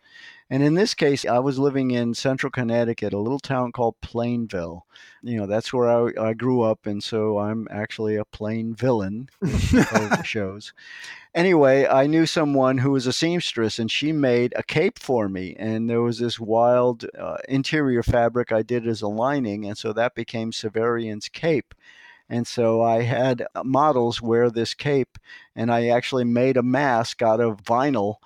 [SPEAKER 3] And in this case, I was living in central Connecticut, a little town called Plainville. You know, that's where I, I grew up. And so I'm actually a plain villain of the shows. Anyway, I knew someone who was a seamstress and she made a cape for me. And there was this wild uh, interior fabric I did as a lining. And so that became Severian's cape. And so I had uh, models wear this cape, and I actually made a mask out of vinyl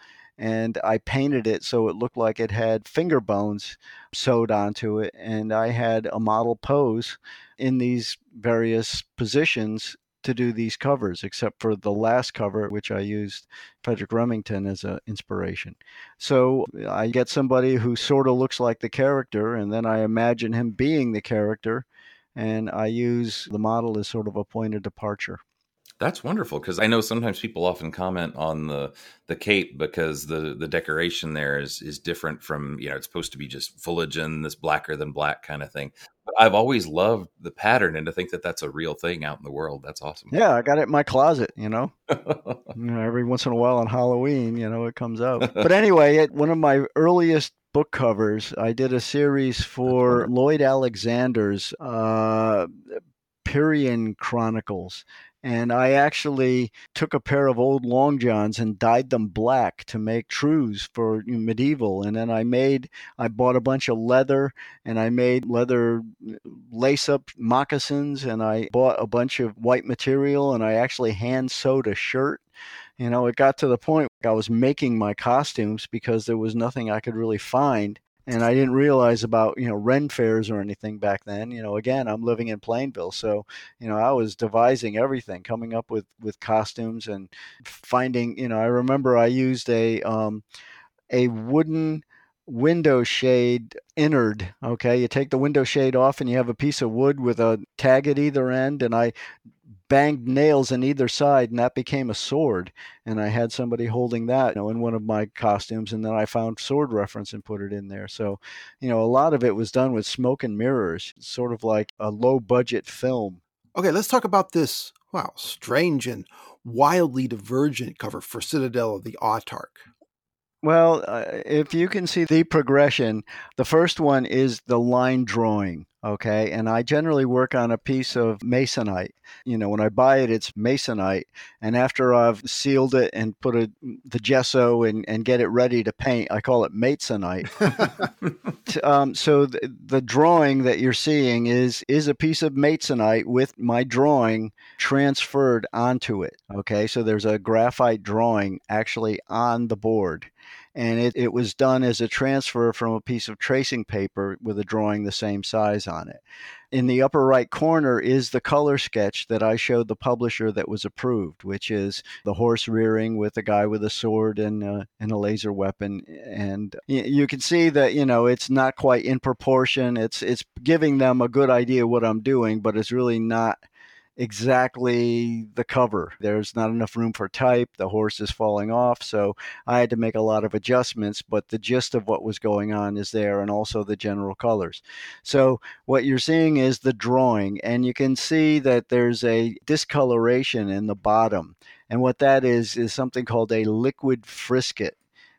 [SPEAKER 3] and I painted it so it looked like it had finger bones sewed onto it. And I had a model pose in these various positions to do these covers, except for the last cover, which I used Frederic Remington as an inspiration. So I get somebody who sort of looks like the character, and then I imagine him being the character, and I use the model as sort of a point of departure.
[SPEAKER 1] That's wonderful because I know sometimes people often comment on the the cape because the the decoration there is is different from you know it's supposed to be just foliage and this blacker than black kind of thing. But I've always loved the pattern and to think that that's a real thing out in the world. That's awesome.
[SPEAKER 3] Yeah, I got it in my closet. You know, you know every once in a while on Halloween, you know, it comes out. But anyway, at one of my earliest book covers, I did a series for Lloyd Alexander's uh, Prydain Chronicles and I actually took a pair of old long johns and dyed them black to make trews for medieval. And then I made, I bought a bunch of leather and I made leather uh, lace up moccasins and I bought a bunch of white material and I actually hand sewed a shirt. You know, it got to the point I was making my costumes because there was nothing I could really find and I didn't realize about you know rent fairs or anything back then. You know, again, I'm living in Plainville, so you know I was devising everything, coming up with with costumes and finding. You know, I remember I used a um, a wooden window shade innard okay you take the window shade off and you have a piece of wood with a tag at either end and i banged nails in either side, and that became a sword. And I had somebody holding that, you know, in one of my costumes, and then I found sword reference and put it in there. So, you know, a lot of it was done with smoke and mirrors, sort of like a low budget film.
[SPEAKER 2] Okay, let's talk about this. Wow, strange and wildly divergent cover for Citadel of the Autarch.
[SPEAKER 3] Well, uh, if you can see the progression, the first one is the line drawing. Okay. And I generally work on a piece of masonite. You know, when I buy it, it's masonite. And after I've sealed it and put a, the gesso and, and get it ready to paint, I call it masonite. um, so the, the drawing that you're seeing is, is a piece of masonite with my drawing transferred onto it. Okay. So there's a graphite drawing actually on the board and it, it was done as a transfer from a piece of tracing paper with a drawing the same size on it. In the upper right corner is the color sketch that I showed the publisher that was approved, which is the horse rearing with a guy with a sword and, uh, and a laser weapon. And you can see that, you know, it's not quite in proportion. It's, it's giving them a good idea what I'm doing, but it's really not exactly the cover. There's not enough room for type. The horse is falling off. So I had to make a lot of adjustments, but the gist of what was going on is there and also the general colors. So what you're seeing is the drawing, and you can see that there's a discoloration in the bottom. And what that is, is something called a liquid frisket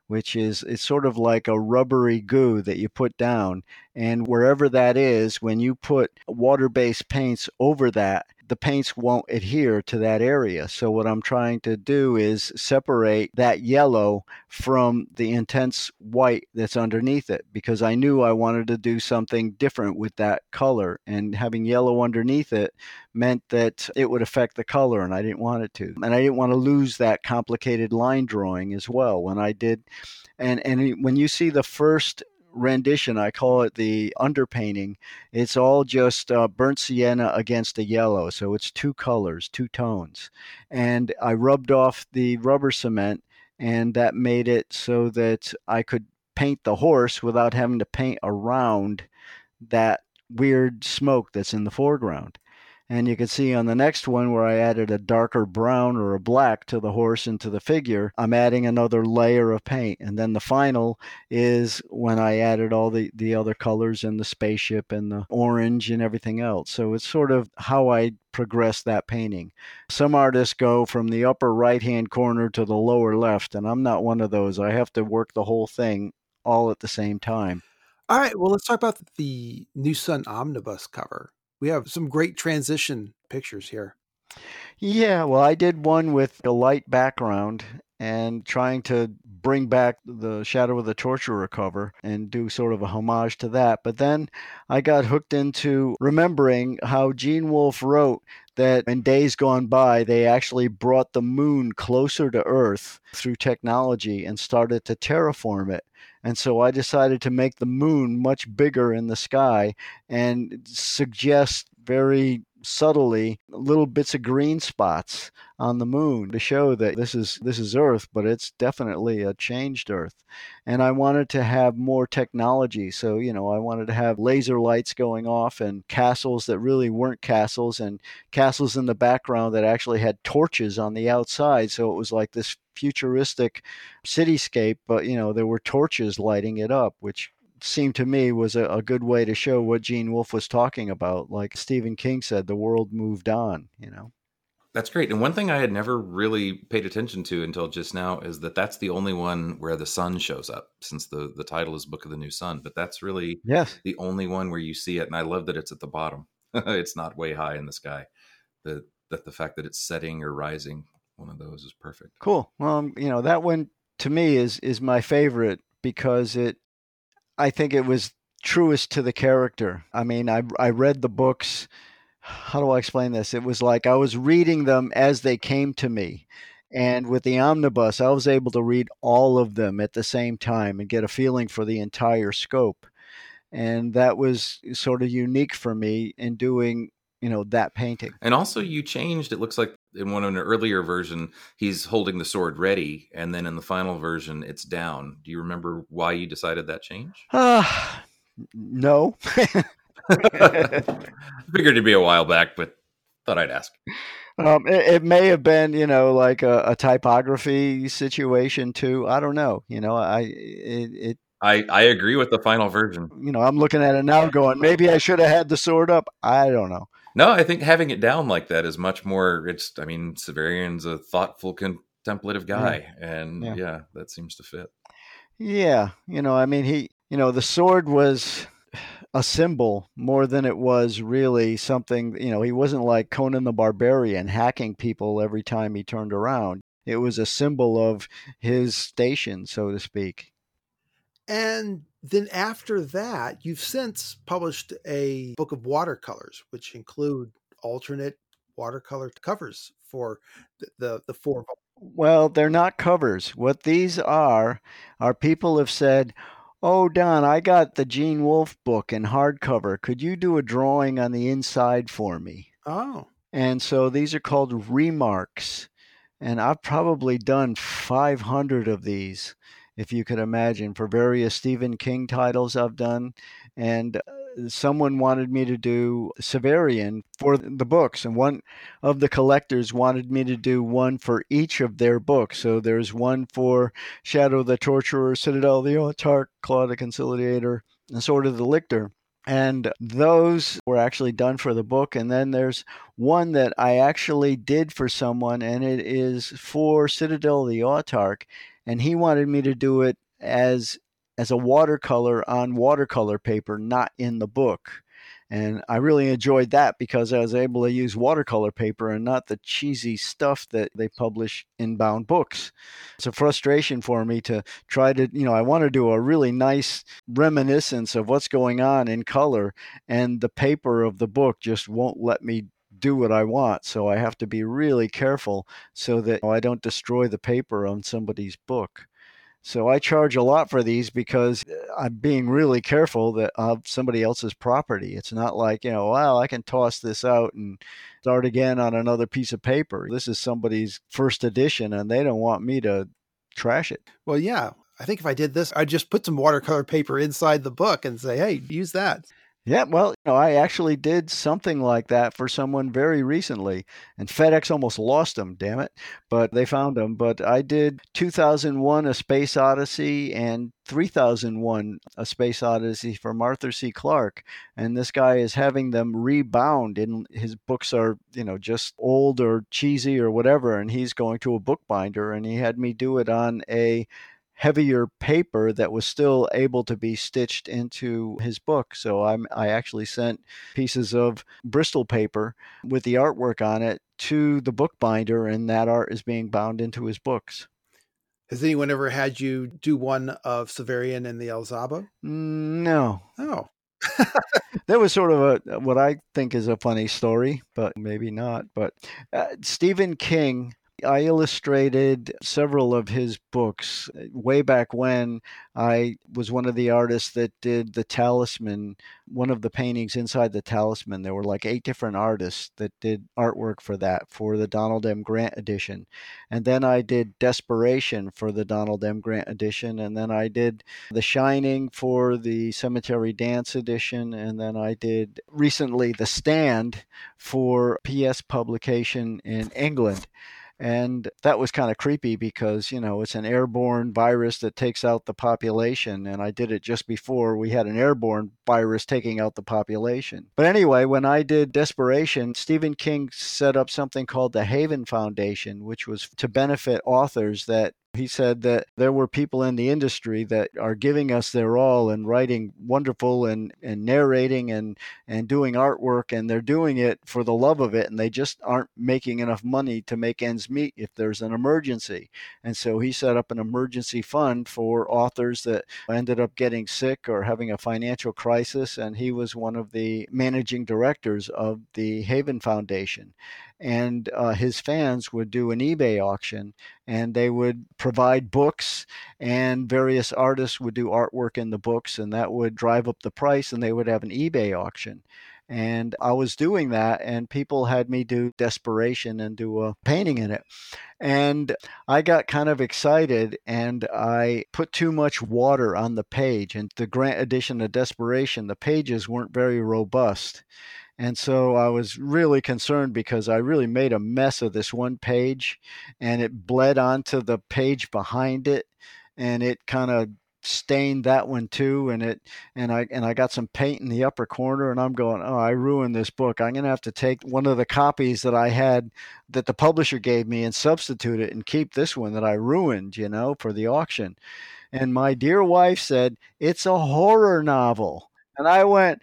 [SPEAKER 3] which is it's sort of like a rubbery goo that you put down and wherever that is when you put water-based paints over that the paints won't adhere to that area. So what I'm trying to do is separate that yellow from the intense white that's underneath it because I knew I wanted to do something different with that color and having yellow underneath it meant that it would affect the color and I didn't want it to. And I didn't want to lose that complicated line drawing as well when I did and and when you see the first rendition. I call it the underpainting. It's all just uh, burnt sienna against a yellow. So it's two colors, two tones. And I rubbed off the rubber cement, and that made it so that I could paint the horse without having to paint around that weird smoke that's in the foreground. And you can see on the next one where I added a darker brown or a black to the horse and to the figure, I'm adding another layer of paint. And then the final is when I added all the, the other colors and the spaceship and the orange and everything else. So it's sort of how I progress that painting. Some artists go from the upper right hand corner to the lower left, and I'm not one of those. I have to work the whole thing all at the same time.
[SPEAKER 2] All right, well, let's talk about the New Sun Omnibus cover we have some great transition pictures here.
[SPEAKER 3] Yeah, well, I did one with a light background and trying to bring back the Shadow of the Torturer cover and do sort of a homage to that. But then I got hooked into remembering how Gene Wolfe wrote that in days gone by, they actually brought the moon closer to Earth through technology and started to terraform it. And so I decided to make the moon much bigger in the sky and suggest very subtly little bits of green spots on the moon to show that this is this is earth but it's definitely a changed earth. And i wanted to have more technology. So you know i wanted to have laser lights going off and castles that really weren't castles and castles in the background that actually had torches on the outside. So it was like this futuristic cityscape, but you know there were torches lighting it up, which seemed to me was a, a, good way to show what Gene Wolfe was talking about. Like Stephen King said, the world moved on. You know.
[SPEAKER 1] That's great. And one thing I had never really paid attention to until just now is that that's the only one where the sun shows up, since the the title is Book of the New Sun. But that's really
[SPEAKER 3] yes
[SPEAKER 1] the only one where you see it, and I love that it's at the bottom. it's not way high in the sky. The that the fact that it's setting or rising one of those is perfect.
[SPEAKER 3] Cool. Well, um, you know that one to me is is my favorite because it, I think it was truest to the character. I mean, I I read the books. How do I explain this? It was like I was reading them as they came to me. And with the omnibus, I was able to read all of them at the same time and get a feeling for the entire scope. And that was sort of unique for me in doing you know that painting
[SPEAKER 1] and also you changed it looks like in one of an earlier version he's holding the sword ready and then in the final version it's down do you remember why you decided that change
[SPEAKER 3] uh, no figured
[SPEAKER 1] it'd be a while back but thought i'd ask
[SPEAKER 3] um, it, it, may have been, you know, like a, a, typography situation too. I don't know. You know, I it, it
[SPEAKER 1] I, I agree with the final version.
[SPEAKER 3] You know, I'm looking at it now going, maybe I should have had the sword up. I don't know.
[SPEAKER 1] No, I think having it down like that is much more. It's, I mean, Severian's a thoughtful, contemplative guy, yeah. and yeah. yeah, that seems to fit.
[SPEAKER 3] Yeah, you know, I mean, he, you know, the sword was a symbol more than it was really something. You know, he wasn't like Conan the Barbarian hacking people every time he turned around. It was a symbol of his station, so to speak.
[SPEAKER 2] And then after that, you've since published a book of watercolors, which include alternate watercolor covers for the, the, the four.
[SPEAKER 3] Well, they're not covers. What these are, are people have said, Oh, Don, I got the Gene Wolfe book in hardcover. Could you do a drawing on the inside for me?
[SPEAKER 2] Oh.
[SPEAKER 3] And so these are called remarks. And I've probably done 500 of these if you could imagine, for various Stephen King titles I've done. And uh, someone wanted me to do Severian for the books, and one of the collectors wanted me to do one for each of their books. So there's one for Shadow the Torturer, Citadel the Autarch, Claw the Conciliator, and Sword of the Lictor. And those were actually done for the book. And then there's one that I actually did for someone, and it is for Citadel the Autarch and he wanted me to do it as as a watercolor on watercolor paper, not in the book. And I really enjoyed that because I was able to use watercolor paper and not the cheesy stuff that they publish in bound books. It's a frustration for me to try to, you know, I want to do a really nice reminiscence of what's going on in color, and the paper of the book just won't let me do what I want. So I have to be really careful so that I don't destroy the paper on somebody's book. So I charge a lot for these because uh, I'm being really careful that of somebody else's property. It's not like, you know, well, I can toss this out and start again on another piece of paper. This is somebody's first edition and they don't want me to trash it.
[SPEAKER 2] Well, yeah. I think if I did this, I'd just put some watercolor paper inside the book and say, hey, use that.
[SPEAKER 3] Yeah, well, you know, I actually did something like that for someone very recently, and FedEx almost lost them, damn it. But they found them. But I did 2001 A Space Odyssey and 3001 A Space Odyssey from Arthur C. Clarke. And this guy is having them rebound, and his books are, you know, just old or cheesy or whatever. And he's going to a bookbinder, and he had me do it on a heavier paper that was still able to be stitched into his book. So I'm, I actually sent pieces of Bristol paper with the artwork on it to the bookbinder, and that art is being bound into his books.
[SPEAKER 2] Has anyone ever had you do one of Severian and the alzabo?
[SPEAKER 3] No.
[SPEAKER 2] Oh.
[SPEAKER 3] that was sort of a what I think is a funny story, but maybe not. But uh, Stephen King I illustrated several of his books. Uh, way back when, I was one of the artists that did the Talisman, one of the paintings inside the Talisman. There were like eight different artists that did artwork for that for the Donald M. Grant edition. And then I did Desperation for the Donald M. Grant edition. And then I did The Shining for the Cemetery Dance edition. And then I did recently The Stand for PS publication in England. And that was kind of creepy because, you know, it's an airborne virus that takes out the population. And I did it just before we had an airborne virus taking out the population. But anyway, when I did Desperation, Stephen King set up something called the Haven Foundation, which was to benefit authors that he said that there were people in the industry that are giving us their all and writing wonderful and, and narrating and, and doing artwork, and they're doing it for the love of it, and they just aren't making enough money to make ends meet if there's an emergency. And so he set up an emergency fund for authors that ended up getting sick or having a financial crisis, and he was one of the managing directors of the Haven Foundation and uh, his fans would do an eBay auction and they would provide books and various artists would do artwork in the books and that would drive up the price and they would have an eBay auction. And I was doing that, and people had me do Desperation and do a painting in it. And I got kind of excited and I put too much water on the page. And the Grant edition of Desperation, the pages weren't very robust. And so I was really concerned because I really made a mess of this one page and it bled onto the page behind it and it kind of stained that one too and it and I and I got some paint in the upper corner and I'm going oh I ruined this book. I'm going to have to take one of the copies that I had that the publisher gave me and substitute it and keep this one that I ruined you know for the auction. And my dear wife said it's a horror novel. And I went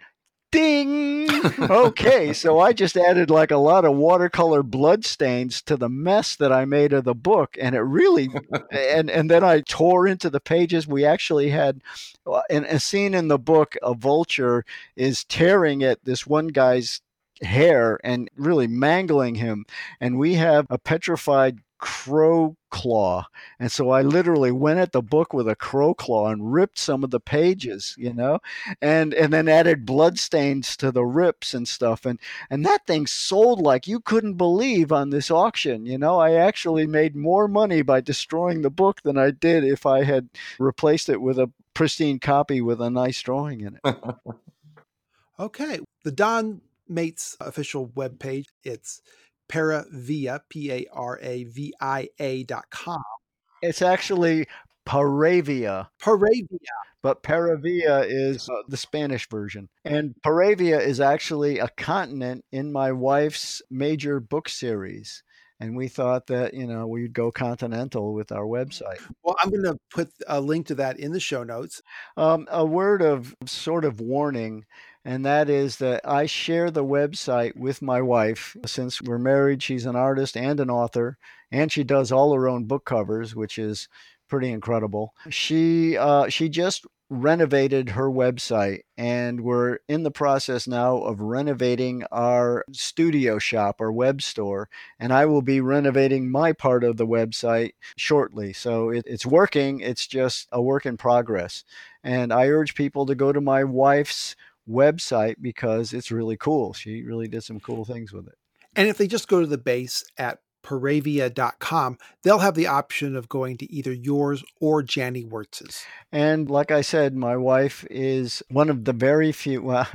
[SPEAKER 3] ding! Okay so i just added like a lot of watercolor blood stains to the mess that i made of the book and it really and and then i tore into the pages. We actually had uh, in a scene in the book a vulture is tearing at this one guy's hair and really mangling him and we have a petrified crow claw. And so I literally went at the book with a crow claw and ripped some of the pages, you know, and and then added blood stains to the rips and stuff. And and that thing sold like you couldn't believe on this auction. You know, I actually made more money by destroying the book than I did if I had replaced it with a pristine copy with a nice drawing in it.
[SPEAKER 2] okay. The Don Maitz official webpage, it's Paravia, P A R A V I A dot com.
[SPEAKER 3] It's actually Paravia.
[SPEAKER 2] Paravia.
[SPEAKER 3] But Paravia is uh, the Spanish version. And Paravia is actually a continent in my wife's major book series. And we thought that, you know, we'd go continental with our website.
[SPEAKER 2] Well, I'm going to put a link to that in the show notes.
[SPEAKER 3] Um, a word of sort of warning and that is that I share the website with my wife. Since we're married, she's an artist and an author, and she does all her own book covers, which is pretty incredible. She uh, she just renovated her website and we're in the process now of renovating our studio shop our web store and i will be renovating my part of the website shortly so it, it's working it's just a work in progress and i urge people to go to my wife's website because it's really cool she really did some cool things with it
[SPEAKER 2] and if they just go to the base at Paravia.com, they'll have the option of going to either yours or Janny Wurts's.
[SPEAKER 3] And like I said, my wife is one of the very few. Well,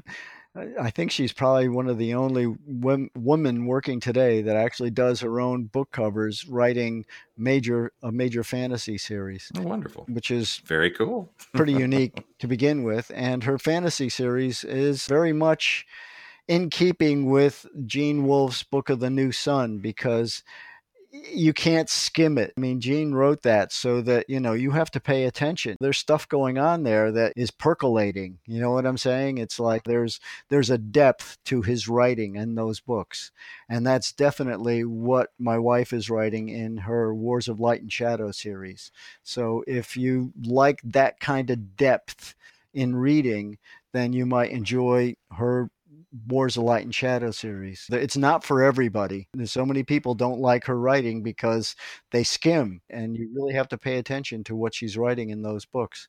[SPEAKER 3] I think she's probably one of the only women working today that actually does her own book covers, writing major a major fantasy series.
[SPEAKER 1] Oh, wonderful!
[SPEAKER 3] Which is
[SPEAKER 1] very cool,
[SPEAKER 3] pretty unique to begin with. And her fantasy series is very much in keeping with Gene Wolfe's Book of the New Sun because you can't skim it. I mean, Gene wrote that so that, you know, you have to pay attention. There's stuff going on there that is percolating. You know what I'm saying? It's like there's there's a depth to his writing in those books. And that's definitely what my wife is writing in her Wars of Light and Shadow series. So if you like that kind of depth in reading, then you might enjoy her Wars of Light and Shadow series. It's not for everybody. There's so many people don't like her writing because they skim, and you really have to pay attention to what she's writing in those books.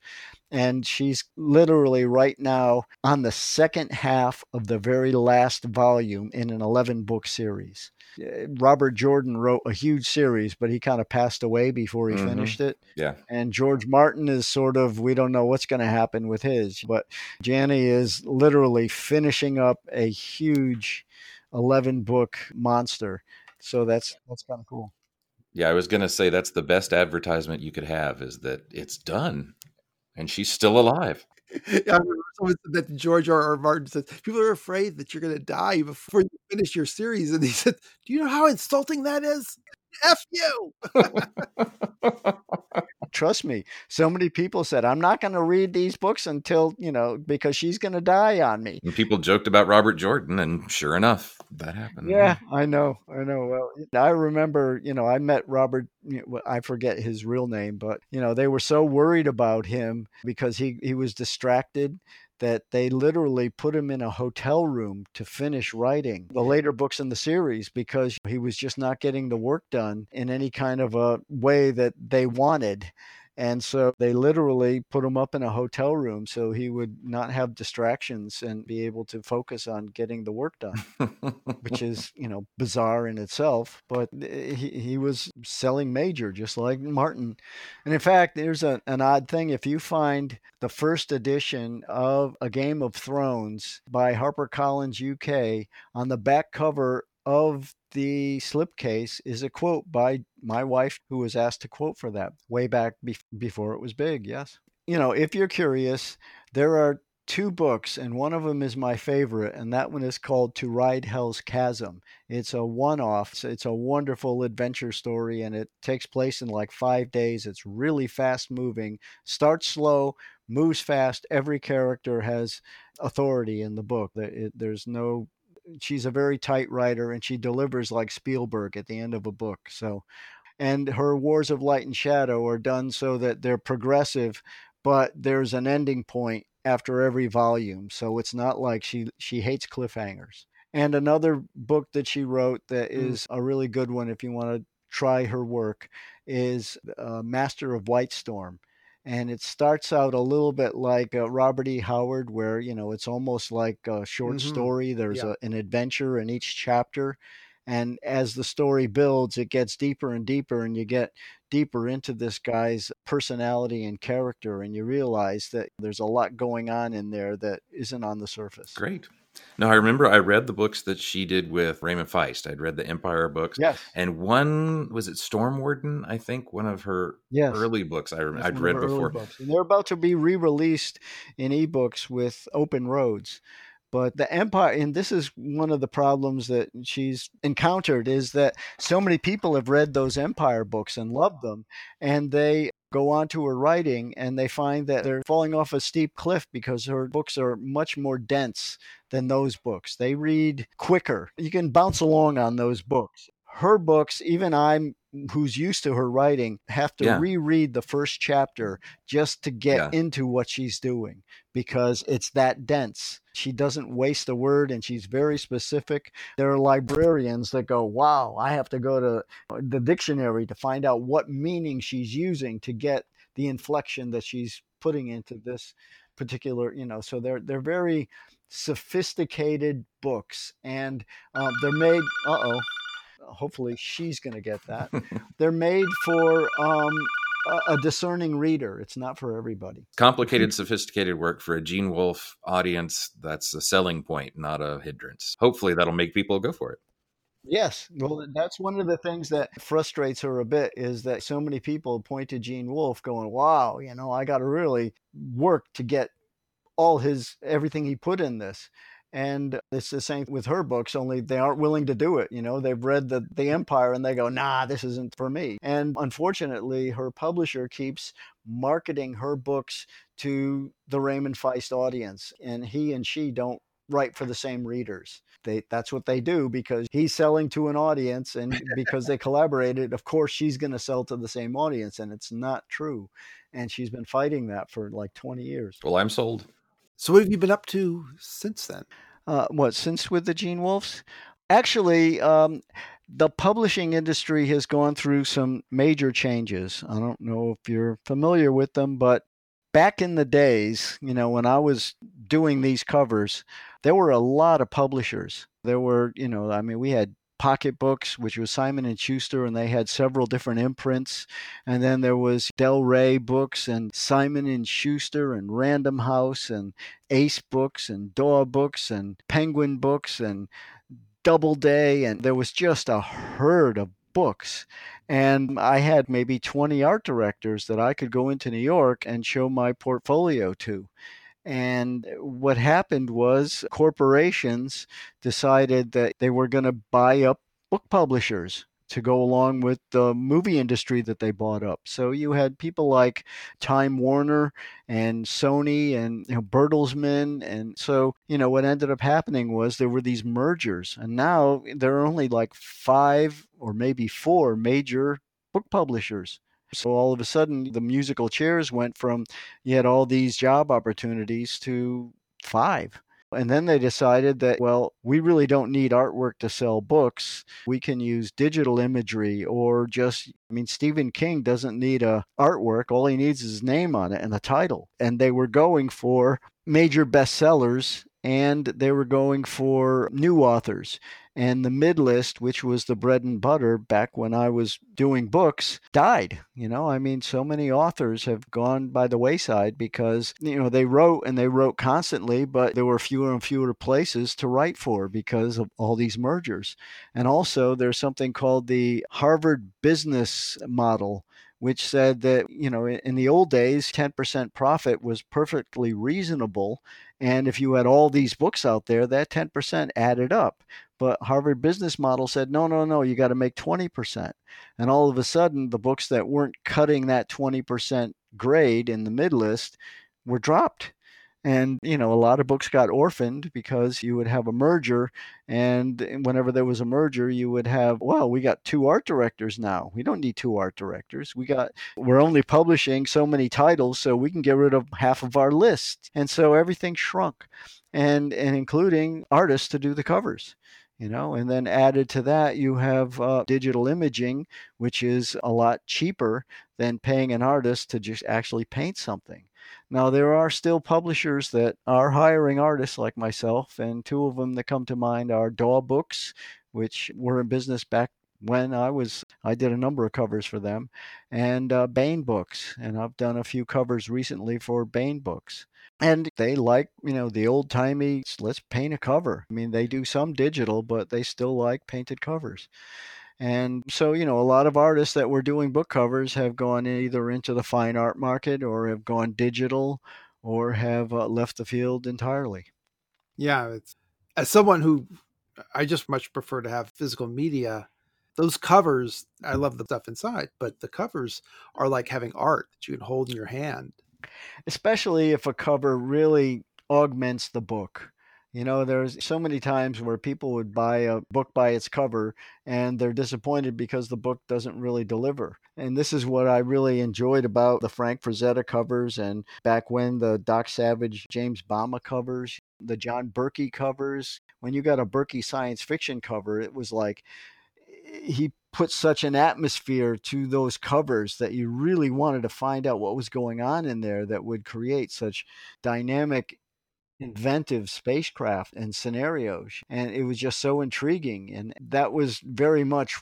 [SPEAKER 3] And she's literally right now on the second half of the very last volume in an 11 book series. Uh, Robert Jordan wrote a huge series, but he kind of passed away before he mm-hmm. finished it.
[SPEAKER 1] Yeah.
[SPEAKER 3] And George Martin is sort of, we don't know what's going to happen with his, but Janny is literally finishing up a huge 11 book monster. So that's that's kind of cool.
[SPEAKER 1] Yeah, I was going to say that's the best advertisement you could have is that it's done and she's still alive.
[SPEAKER 2] I remember that George R. R. Martin says people are afraid that you're going to die before you finish your series, and he said, "Do you know how insulting that is? F you."
[SPEAKER 3] Trust me, so many people said, "I'm not going to read these books until you know because she's going to die on me."
[SPEAKER 1] And people joked about Robert Jordan, and sure enough, that happened.
[SPEAKER 3] Yeah, I know, I know. Well, I remember, you know, I met Robert. I forget his real name, but you know, they were so worried about him because he he was distracted that they literally put him in a hotel room to finish writing the later books in the series because he was just not getting the work done in any kind of a way that they wanted. And so they literally put him up in a hotel room so he would not have distractions and be able to focus on getting the work done, which is, you know, bizarre in itself. But eh, he, he was selling major, just like Martin. And in fact, there's a, an odd thing. If you find the first edition of A Game of Thrones by HarperCollins UK on the back cover of the slipcase is a quote by my wife, who was asked to quote for that way back be- before it was big. Yes. You know, if you're curious, there are two books, and one of them is my favorite, and that one is called To Ride Hell's Chasm. It's a one off, it's a wonderful adventure story, and it takes place in like five days. It's really fast moving, starts slow, moves fast. Every character has authority in the book. There's no she's a very tight writer and she delivers like Spielberg at the end of a book. So, and her Wars of Light and Shadow are done so that they're progressive, but there's an ending point after every volume. So it's not like she she hates cliffhangers. And another book that she wrote that mm. mm. a really good one if you want to try her work is uh, Master of White Storm and it starts out a little bit like uh, Robert E. Howard, where you know it's almost like a short mm-hmm. story. There's yeah. a, an adventure in each chapter, and as the story builds, it gets deeper and deeper, and you get deeper into this guy's personality and character, and you realize that there's a lot going on in there that isn't on the surface.
[SPEAKER 1] Great. No, I remember I read the books that she did with Raymond Feist. I'd read the Empire books.
[SPEAKER 3] Yes.
[SPEAKER 1] And one was it Stormwarden, I think, one of her yes. early books I remember I'd read before.
[SPEAKER 3] they're about to be re-released in ebooks with Open Roads. But the empire, and this is one of the problems that she's encountered, is that so many people have read those empire books and loved them, and they go on to her writing and they find that they're falling off a steep cliff because her books are much more dense than those books. They read quicker. You can bounce along on those books. Her books, even I'm who's used to her writing have to yeah. reread the first chapter just to get yeah. into what she's doing because it's that dense. She doesn't waste a word and she's very specific. There are librarians that go, Wow, I have to go to the dictionary to find out what meaning she's using to get the inflection that she's putting into this particular, you know, so they're they're very sophisticated books and um, they're made uh oh hopefully she's going to get that. They're made for um, a discerning reader. It's not for everybody.
[SPEAKER 1] Complicated, sophisticated work for a Gene Wolfe audience. That's a selling point, not a hindrance. Hopefully, that'll make people go for it.
[SPEAKER 3] Yes, well, that's one of the things that frustrates her a bit is that so many people point to Gene Wolfe, going, "Wow, you know, I got to really work to get all his everything he put in this." And it's the same with her books, only they aren't willing to do it. You know, they've read the, the Empire and they go, nah, this isn't for me. And unfortunately, her publisher keeps marketing her books to the Raymond Feist audience. And he and she don't write for the same readers. They, that's what they do because he's selling to an audience and because they collaborated of course she's going to sell to the same audience and it's not true and she's been fighting that for like 20 years
[SPEAKER 1] well i'm sold
[SPEAKER 2] so, what have you been up to since then?
[SPEAKER 3] Uh, what since with the Gene Wolfes? Actually, um, the publishing industry has gone through some major changes. I don't know if you're familiar with them, but back in the days, you know, when I was doing these covers, there were a lot of publishers. There were, you know, I mean, we had Pocketbooks, which was Simon and Schuster, and they had several different imprints. And then there was Del Rey Books and Simon and Schuster and Random House and Ace Books and Daw Books and Penguin Books and Doubleday, and there was just a herd of books. And I had maybe 20 art directors that I could go into New York and show my portfolio to. And what happened was corporations decided that they were going to buy up book publishers to go along with the movie industry that they bought up. So you had people like Time Warner and Sony and you know, Bertelsmann. And so, you know, what ended up happening was there were these mergers. And now there are only like five or maybe four major book publishers. So all of a sudden, the musical chairs went from you had all these job opportunities to five. And then they decided that, well, we really don't need artwork to sell books. We can use digital imagery or just, I mean, Stephen King doesn't need a artwork. All he needs is his name on it and the title. And they were going for major bestsellers and they were going for new authors. And the mid list, which was the bread and butter back when I was doing books, died. You know, I mean, so many authors have gone by the wayside because, you know, they wrote and they wrote constantly, but there were fewer and fewer places to write for because of all these mergers. And also, there's something called the Harvard Business Model which said that, you know, in the old days, 10% profit was perfectly reasonable. And if you had all these books out there, that 10% added up. But Harvard Business Model said, no, no, no, you got to make 20%. And all of a sudden, the books that weren't cutting that 20% grade in the mid list were dropped and, you know, a lot of books got orphaned because you would have a merger. And whenever there was a merger, you would have, well, we got two art directors now. We don't need two art directors. We got, we're only publishing so many titles, so we can get rid of half of our list. And so everything shrunk, and, and including artists to do the covers you know and then added to that you have uh, digital imaging which is a lot cheaper than paying an artist to just actually paint something now, there are still publishers that are hiring artists like myself, and two of them that come to mind are Daw Books, which were in business back when I was, I did a number of covers for them, and uh, Books, and I've done a few covers recently for Baen Books. And they like, you know, the old timey, let's paint a cover. I mean, they do some digital, but they still like painted covers. And so, you know, a lot of artists that were doing book covers have gone either into the fine art market or have gone digital or have uh, left the field entirely.
[SPEAKER 2] Yeah, it's as someone who I just much prefer to have physical media, those covers, I love the stuff inside, but the covers are like having art that you can hold in your hand.
[SPEAKER 3] Especially if a cover really augments the book. You know, there's so many times where people would buy a book by its cover and they're disappointed because the book doesn't really deliver. And this is what I really enjoyed about the Frank Frazetta covers and back when the Doc Savage James Bama covers, the John Berkey covers. When you got a Berkey science fiction cover, it was like eh, he put such an atmosphere to those covers that you really wanted to find out what was going on in there that would create such dynamic inventive spacecraft and scenarios. And it was just so intriguing. And that was very much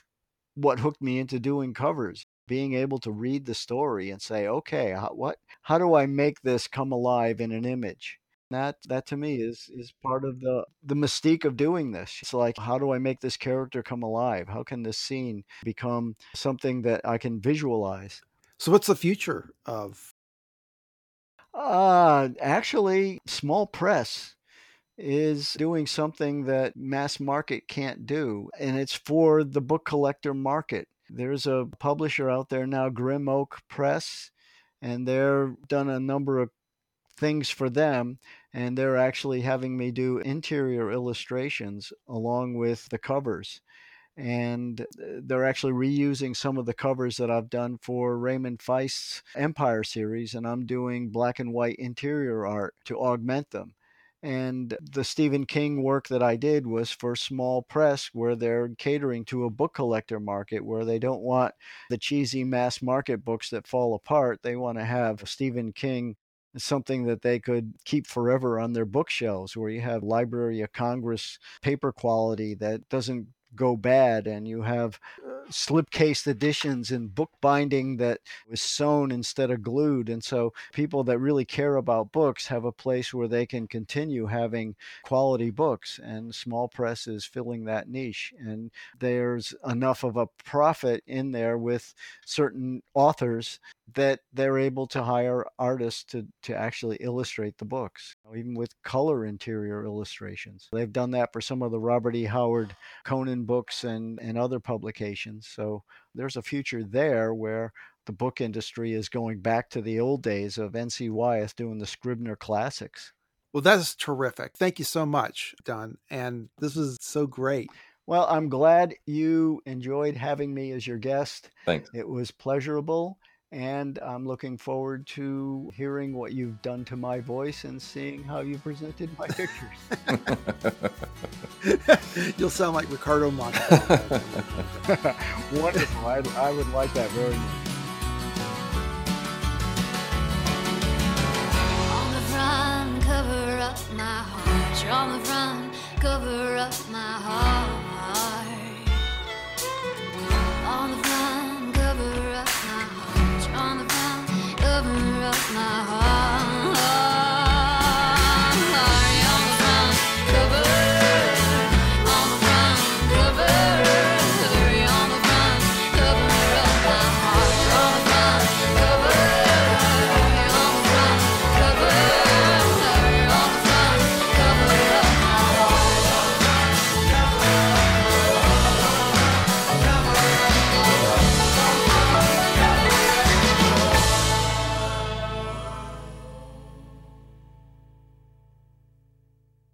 [SPEAKER 3] what hooked me into doing covers being able to read the story and say okay how, what how do i make this come alive in an image that that to me is is part of the the mystique of doing this it's like how do i make this character come alive how can this scene become something that i can visualize
[SPEAKER 2] so what's the future of
[SPEAKER 3] uh, actually, small press is doing something that mass market can't do, and it's for the book collector market. There's a publisher out there now, Grim Oak Press, and they're done a number of things for them, and they're actually having me do interior illustrations along with the covers and uh, they're actually reusing some of the covers that I've done for Raymond Feist's Empire series, and I'm doing black and white interior art to augment them. And the Stephen King work that I did was for small press, where they're catering to a book collector market where they don't want the cheesy mass market books that fall apart. They want to have Stephen King something that they could keep forever on their bookshelves where you have library of congress paper quality that doesn't go bad and you have uh, slipcase editions and book binding that was sewn instead of glued and so people that really care about books have a place where they can continue having quality books and small press is filling that niche and there's enough of a profit in there with certain authors that they're able to hire artists to, to actually illustrate the books, even with color interior illustrations. They've done that for some of the Robert E. Howard Conan books and, and other publications. So there's a future there where the book industry is going back to the old days of N.C. Wyeth doing the Scribner classics.
[SPEAKER 2] Well, that's terrific. Thank you so much, Don. And this was so great.
[SPEAKER 3] Well, I'm glad you enjoyed having me as your guest.
[SPEAKER 1] Thanks.
[SPEAKER 3] It was pleasurable and I'm looking forward to hearing what you've done to my voice and seeing how you presented my pictures.
[SPEAKER 2] You'll sound like Ricardo Montalban.
[SPEAKER 3] Wonderful. I, I would like that very much. On the front, cover up my heart. You're on the front, cover up my heart.